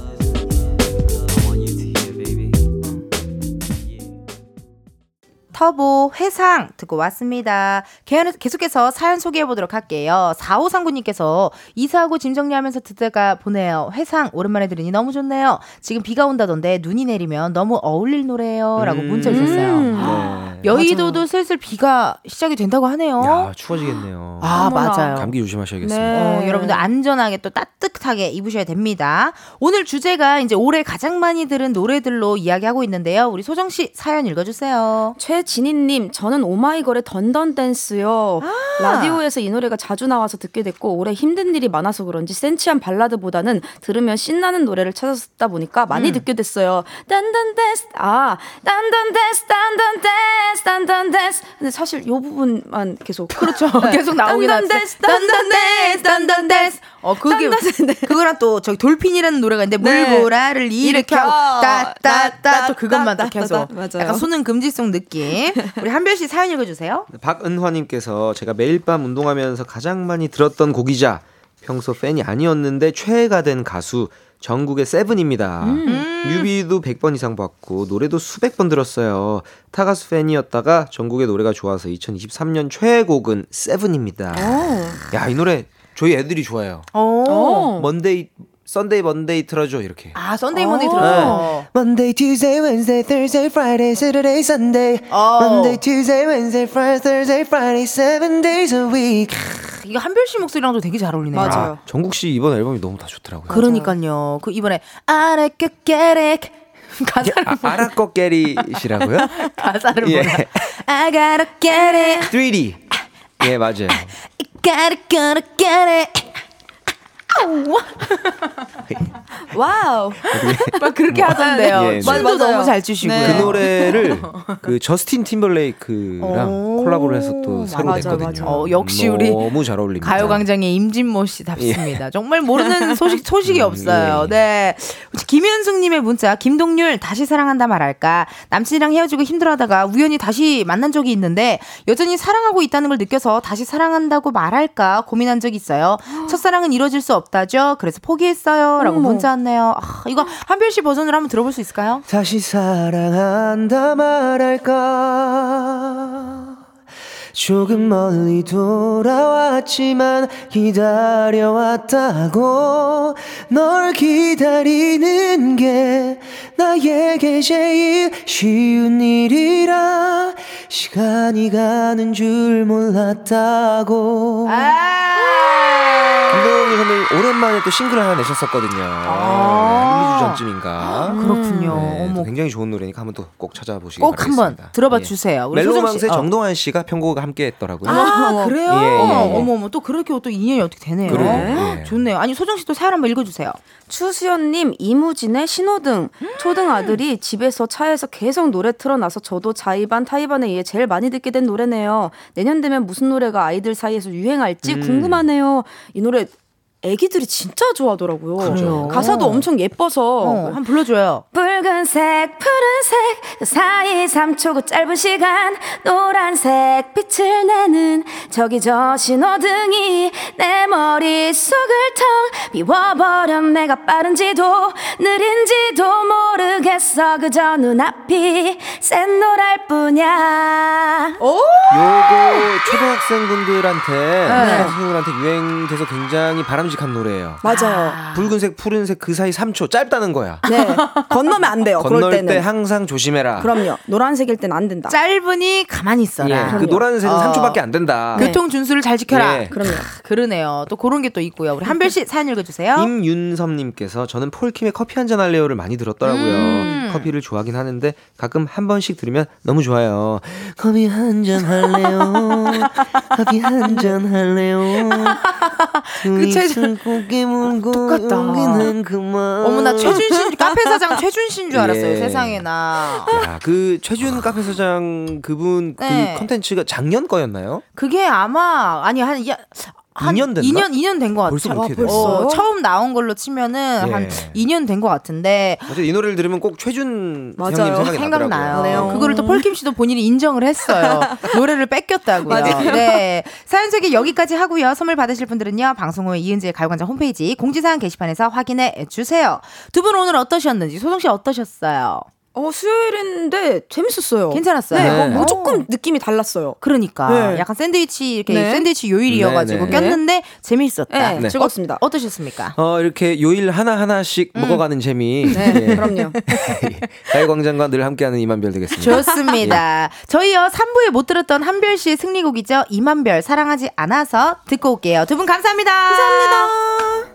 터보 회상 듣고 왔습니다. 계속- 계속해서 사연 소개해 보도록 할게요. 4539님께서 이사하고 짐 정리하면서 듣다가 보내요. 회상 오랜만에 들으니 너무 좋네요. 지금 비가 온다던데 눈이 내리면 너무 어울릴 노래예요. 라고 음. 문자 주셨어요. 음. 네. 여의도도 슬슬 비가 시작이 된다고 하네요. 야, 추워지겠네요. 아, 어머나. 맞아요. 감기 조심하셔야겠습니다. 네. 어, 여러분들 안전하게 또 따뜻하게 입으셔야 됩니다. 오늘 주제가 이제 올해 가장 많이 들은 노래들로 이야기하고 있는데요. 우리 소정 씨 사연 읽어주세요. 최 진희님, 저는 오마이걸의 던던 댄스요. 라디오에서 이 노래가 자주 나와서 듣게 됐고 올해 힘든 일이 많아서 그런지 센치한 발라드보다는 들으면 신나는 노래를 찾았다 보니까 많이 듣게 됐어요. 던던 댄스, 아, Dun Dun Dance, Dun Dun Dance, Dun Dun Dance. 근데 사실 이 부분만 계속 <laughs> 그렇죠. <laughs> 계속 나오긴 Dun Dun 하죠. Dance, Dun Dun Dance, Dun Dun Dance. 어, 그게. <laughs> 그거랑 또 저기 Dolphin이라는 노래가 있는데 네. 물보라를 일으켜. 따 따 따 또 그것만 또 따, 따, 계속 따, 맞아요. 약간 수능 금지송 느낌. <laughs> 우리 한별 씨 사연 읽어 주세요. 박은화 님께서 제가 매일 밤 운동하면서 가장 많이 들었던 곡이자 평소 팬이 아니었는데 최애가 된 가수 정국의 Seven입니다. 뮤비도 100번 이상 봤고 노래도 수백 번 들었어요. 타가수 팬이었다가 정국의 노래가 좋아서 2023년 최애곡은 Seven입니다. 야, 이 노래 저희 애들이 좋아해요. 오. Monday Sunday Monday 틀어줘 이렇게. 아, Sunday Monday 어. 들었어. Monday, Tuesday, Wednesday, Thursday, Friday, Saturday, Sunday. 어. Monday, Tuesday, Wednesday, Friday, Thursday, Friday, seven days a week. 이거 한별 씨 목소리랑도 되게 잘 어울리네요. 맞아요. 아, 정국 씨 이번 앨범이 너무 다 좋더라고요. 그러니까요. 그 이번에 I get it. 가사를 아, 아라꺼 깨리시라고요? 가사를 예. 몰라. I gotta get it. 3D. 예, 맞아요. Gotta gotta get it. <laughs> 와우. 막 그렇게 하던데요. 예, 네. 춤도 맞아요. 너무 잘 추시고요. 네. 그 노래를 <laughs> 그 저스틴 팀벌레이크랑 오, 콜라보를 해서 또 새로 맞아, 냈거든요. 맞아. 어, 역시 우리 너무 잘 어울립니다. 가요광장의 임진모 씨 답습니다. 정말 모르는 <laughs> 소식 소식이 없어요. 예. 네, 김현숙님의 문자 김동률 다시 사랑한다 말할까 남친이랑 헤어지고 힘들어하다가 우연히 다시 만난 적이 있는데 여전히 사랑하고 있다는 걸 느껴서 다시 사랑한다고 말할까 고민한 적이 있어요. <gasps> 첫사랑은 이루어질 수 없 다죠. 그래서 포기했어요.라고. 문자 왔네요. 아, 이거 한별 씨 버전으로 한번 들어볼 수 있을까요? 다시 사랑한다 말할까 조금 멀리 돌아왔지만 기다려왔다고 널 기다리는 게 나에게 제일 쉬운 일이라 시간이 가는 줄 몰랐다고 김동희 선배님 오랜만에 또 싱글을 하나 내셨었거든요. 한 1, 2주 전쯤인가. 그렇군요. 네. 굉장히 좋은 노래니까 한번 또 꼭 찾아보시기 꼭 바라겠습니다. 한번 들어봐 예. 주세요. 씨. 멜로망스의 어. 정동환 씨가 편곡을 함께 했더라고요. 아, 그래요? 예, 예, 예. 어머, 어머, 또 그렇게 또 인연이 어떻게 되네요. 그래요. 예. 좋네요. 아니, 소정 씨도 사연 한번 읽어주세요. 추수연님 이무진의 신호등 초등 아들이 집에서 차에서 계속 노래 틀어놔서 저도 자의반 타의반에 의해 제일 많이 듣게 된 노래네요. 내년 되면 무슨 노래가 아이들 사이에서 유행할지 음. 궁금하네요. 이 노래 애기들이 진짜 좋아하더라고요. 그래요? 가사도 엄청 예뻐서 어, 한번 불러줘요. 붉은색 푸른색 그 사이 3초 그 짧은 시간 노란색 빛을 내는 저기 저 신호등이 내 머릿속을 텅 비워버려 내가 빠른지도 느린지도 모르겠어 그저 눈앞이 샛노랄 뿐이야 요거 초등학생분들한테 네. 초등학생분들한테 유행돼서 굉장히 바람직 한 노래예요. 맞아요 붉은색, 푸른색 그 사이 3초 짧다는 거야. 네 건너면 안 돼요 그럴 건널 때는 때 항상 조심해라. 그럼요 노란색일 땐 안 된다 짧으니 가만히 있어라. 예, 그 노란색은 어. 3초밖에 안 된다. 교통 준수를 잘 지켜라. 예. 그럼요 그러네요. 또 그런 게 또 있고요. 우리 한별 씨 사연 읽어주세요. 임윤섭님께서 저는 폴킴의 커피 한 잔 할래요를 많이 들었더라고요. 음. 커피를 좋아하긴 하는데 가끔 한 번씩 들으면 너무 좋아요. 커피 한 잔 할래요. <laughs> 커피 한 잔 할래요. 그 최- 곱게 물고 똑같다. 여기는 그만. 어머나 최준신 <laughs> 카페 사장 최준신 줄 알았어요. 예. 세상에나. 야, 그 최준 카페 사장 그분 네. 그 컨텐츠가 작년 거였나요? 그게 아마 아니 한 야, 한 2년 됐나? 2년 2년 된 것 같아요. 벌써 그렇게 어, 됐어요? 처음 나온 걸로 치면은 예. 한 2년 된 것 같은데 이 노래를 들으면 꼭 최준 맞아요. 형님 생각이 생각나요. 나더라고요. 그거를 또 폴킴 씨도 본인이 인정을 했어요. <laughs> 노래를 뺏겼다고요. 네. 사연 소개 여기까지 하고요. 선물 받으실 분들은요. 방송 후에 이은지의 가요관장 홈페이지 공지사항 게시판에서 확인해 주세요. 두 분 오늘 어떠셨는지 소정 씨 어떠셨어요? 어, 수요일인데 재밌었어요. 괜찮았어요. 네, 네. 뭐, 뭐 조금 느낌이 달랐어요. 그러니까 네. 약간 샌드위치 이렇게 네. 샌드위치 요일이어가지고 네, 네. 꼈는데 재밌었다. 네, 네. 즐겁습니다. 어, 떠셨습니까 어, 이렇게 요일 하나 하나씩 먹어가는 재미. 네, 예. <laughs> 그럼요. <laughs> 가요광장과 늘 함께하는 이만별 되겠습니다. 좋습니다. <laughs> 저희요 3부에 못 들었던 한별 씨의 승리곡이죠. 이만별 사랑하지 않아서 듣고 올게요. 두 분 감사합니다. 감사합니다.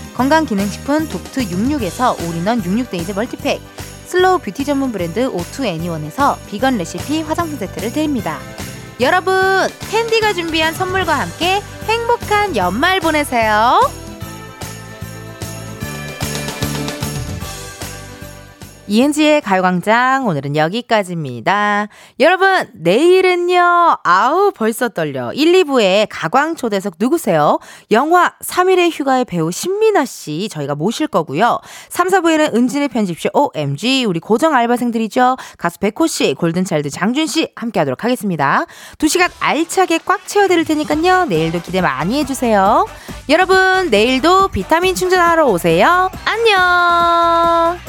건강기능식품 독트 66에서 올인원 66데이즈 멀티팩, 슬로우 뷰티 전문 브랜드 오투 애니원에서 비건 레시피 화장품 세트를 드립니다. 여러분, 캔디가 준비한 선물과 함께 행복한 연말 보내세요. 이은지의 가요광장 오늘은 여기까지입니다. 여러분 내일은요. 아우 벌써 떨려. 1, 2부에 가광 초대석 누구세요? 영화 3일의 휴가의 배우 신민아 씨 저희가 모실 거고요. 3, 4부에는 은진의 편집쇼 OMG 우리 고정 알바생들이죠. 가수 백호 씨, 골든차일드 장준 씨 함께하도록 하겠습니다. 2시간 알차게 꽉 채워드릴 테니까요. 내일도 기대 많이 해주세요. 여러분 내일도 비타민 충전하러 오세요. 안녕.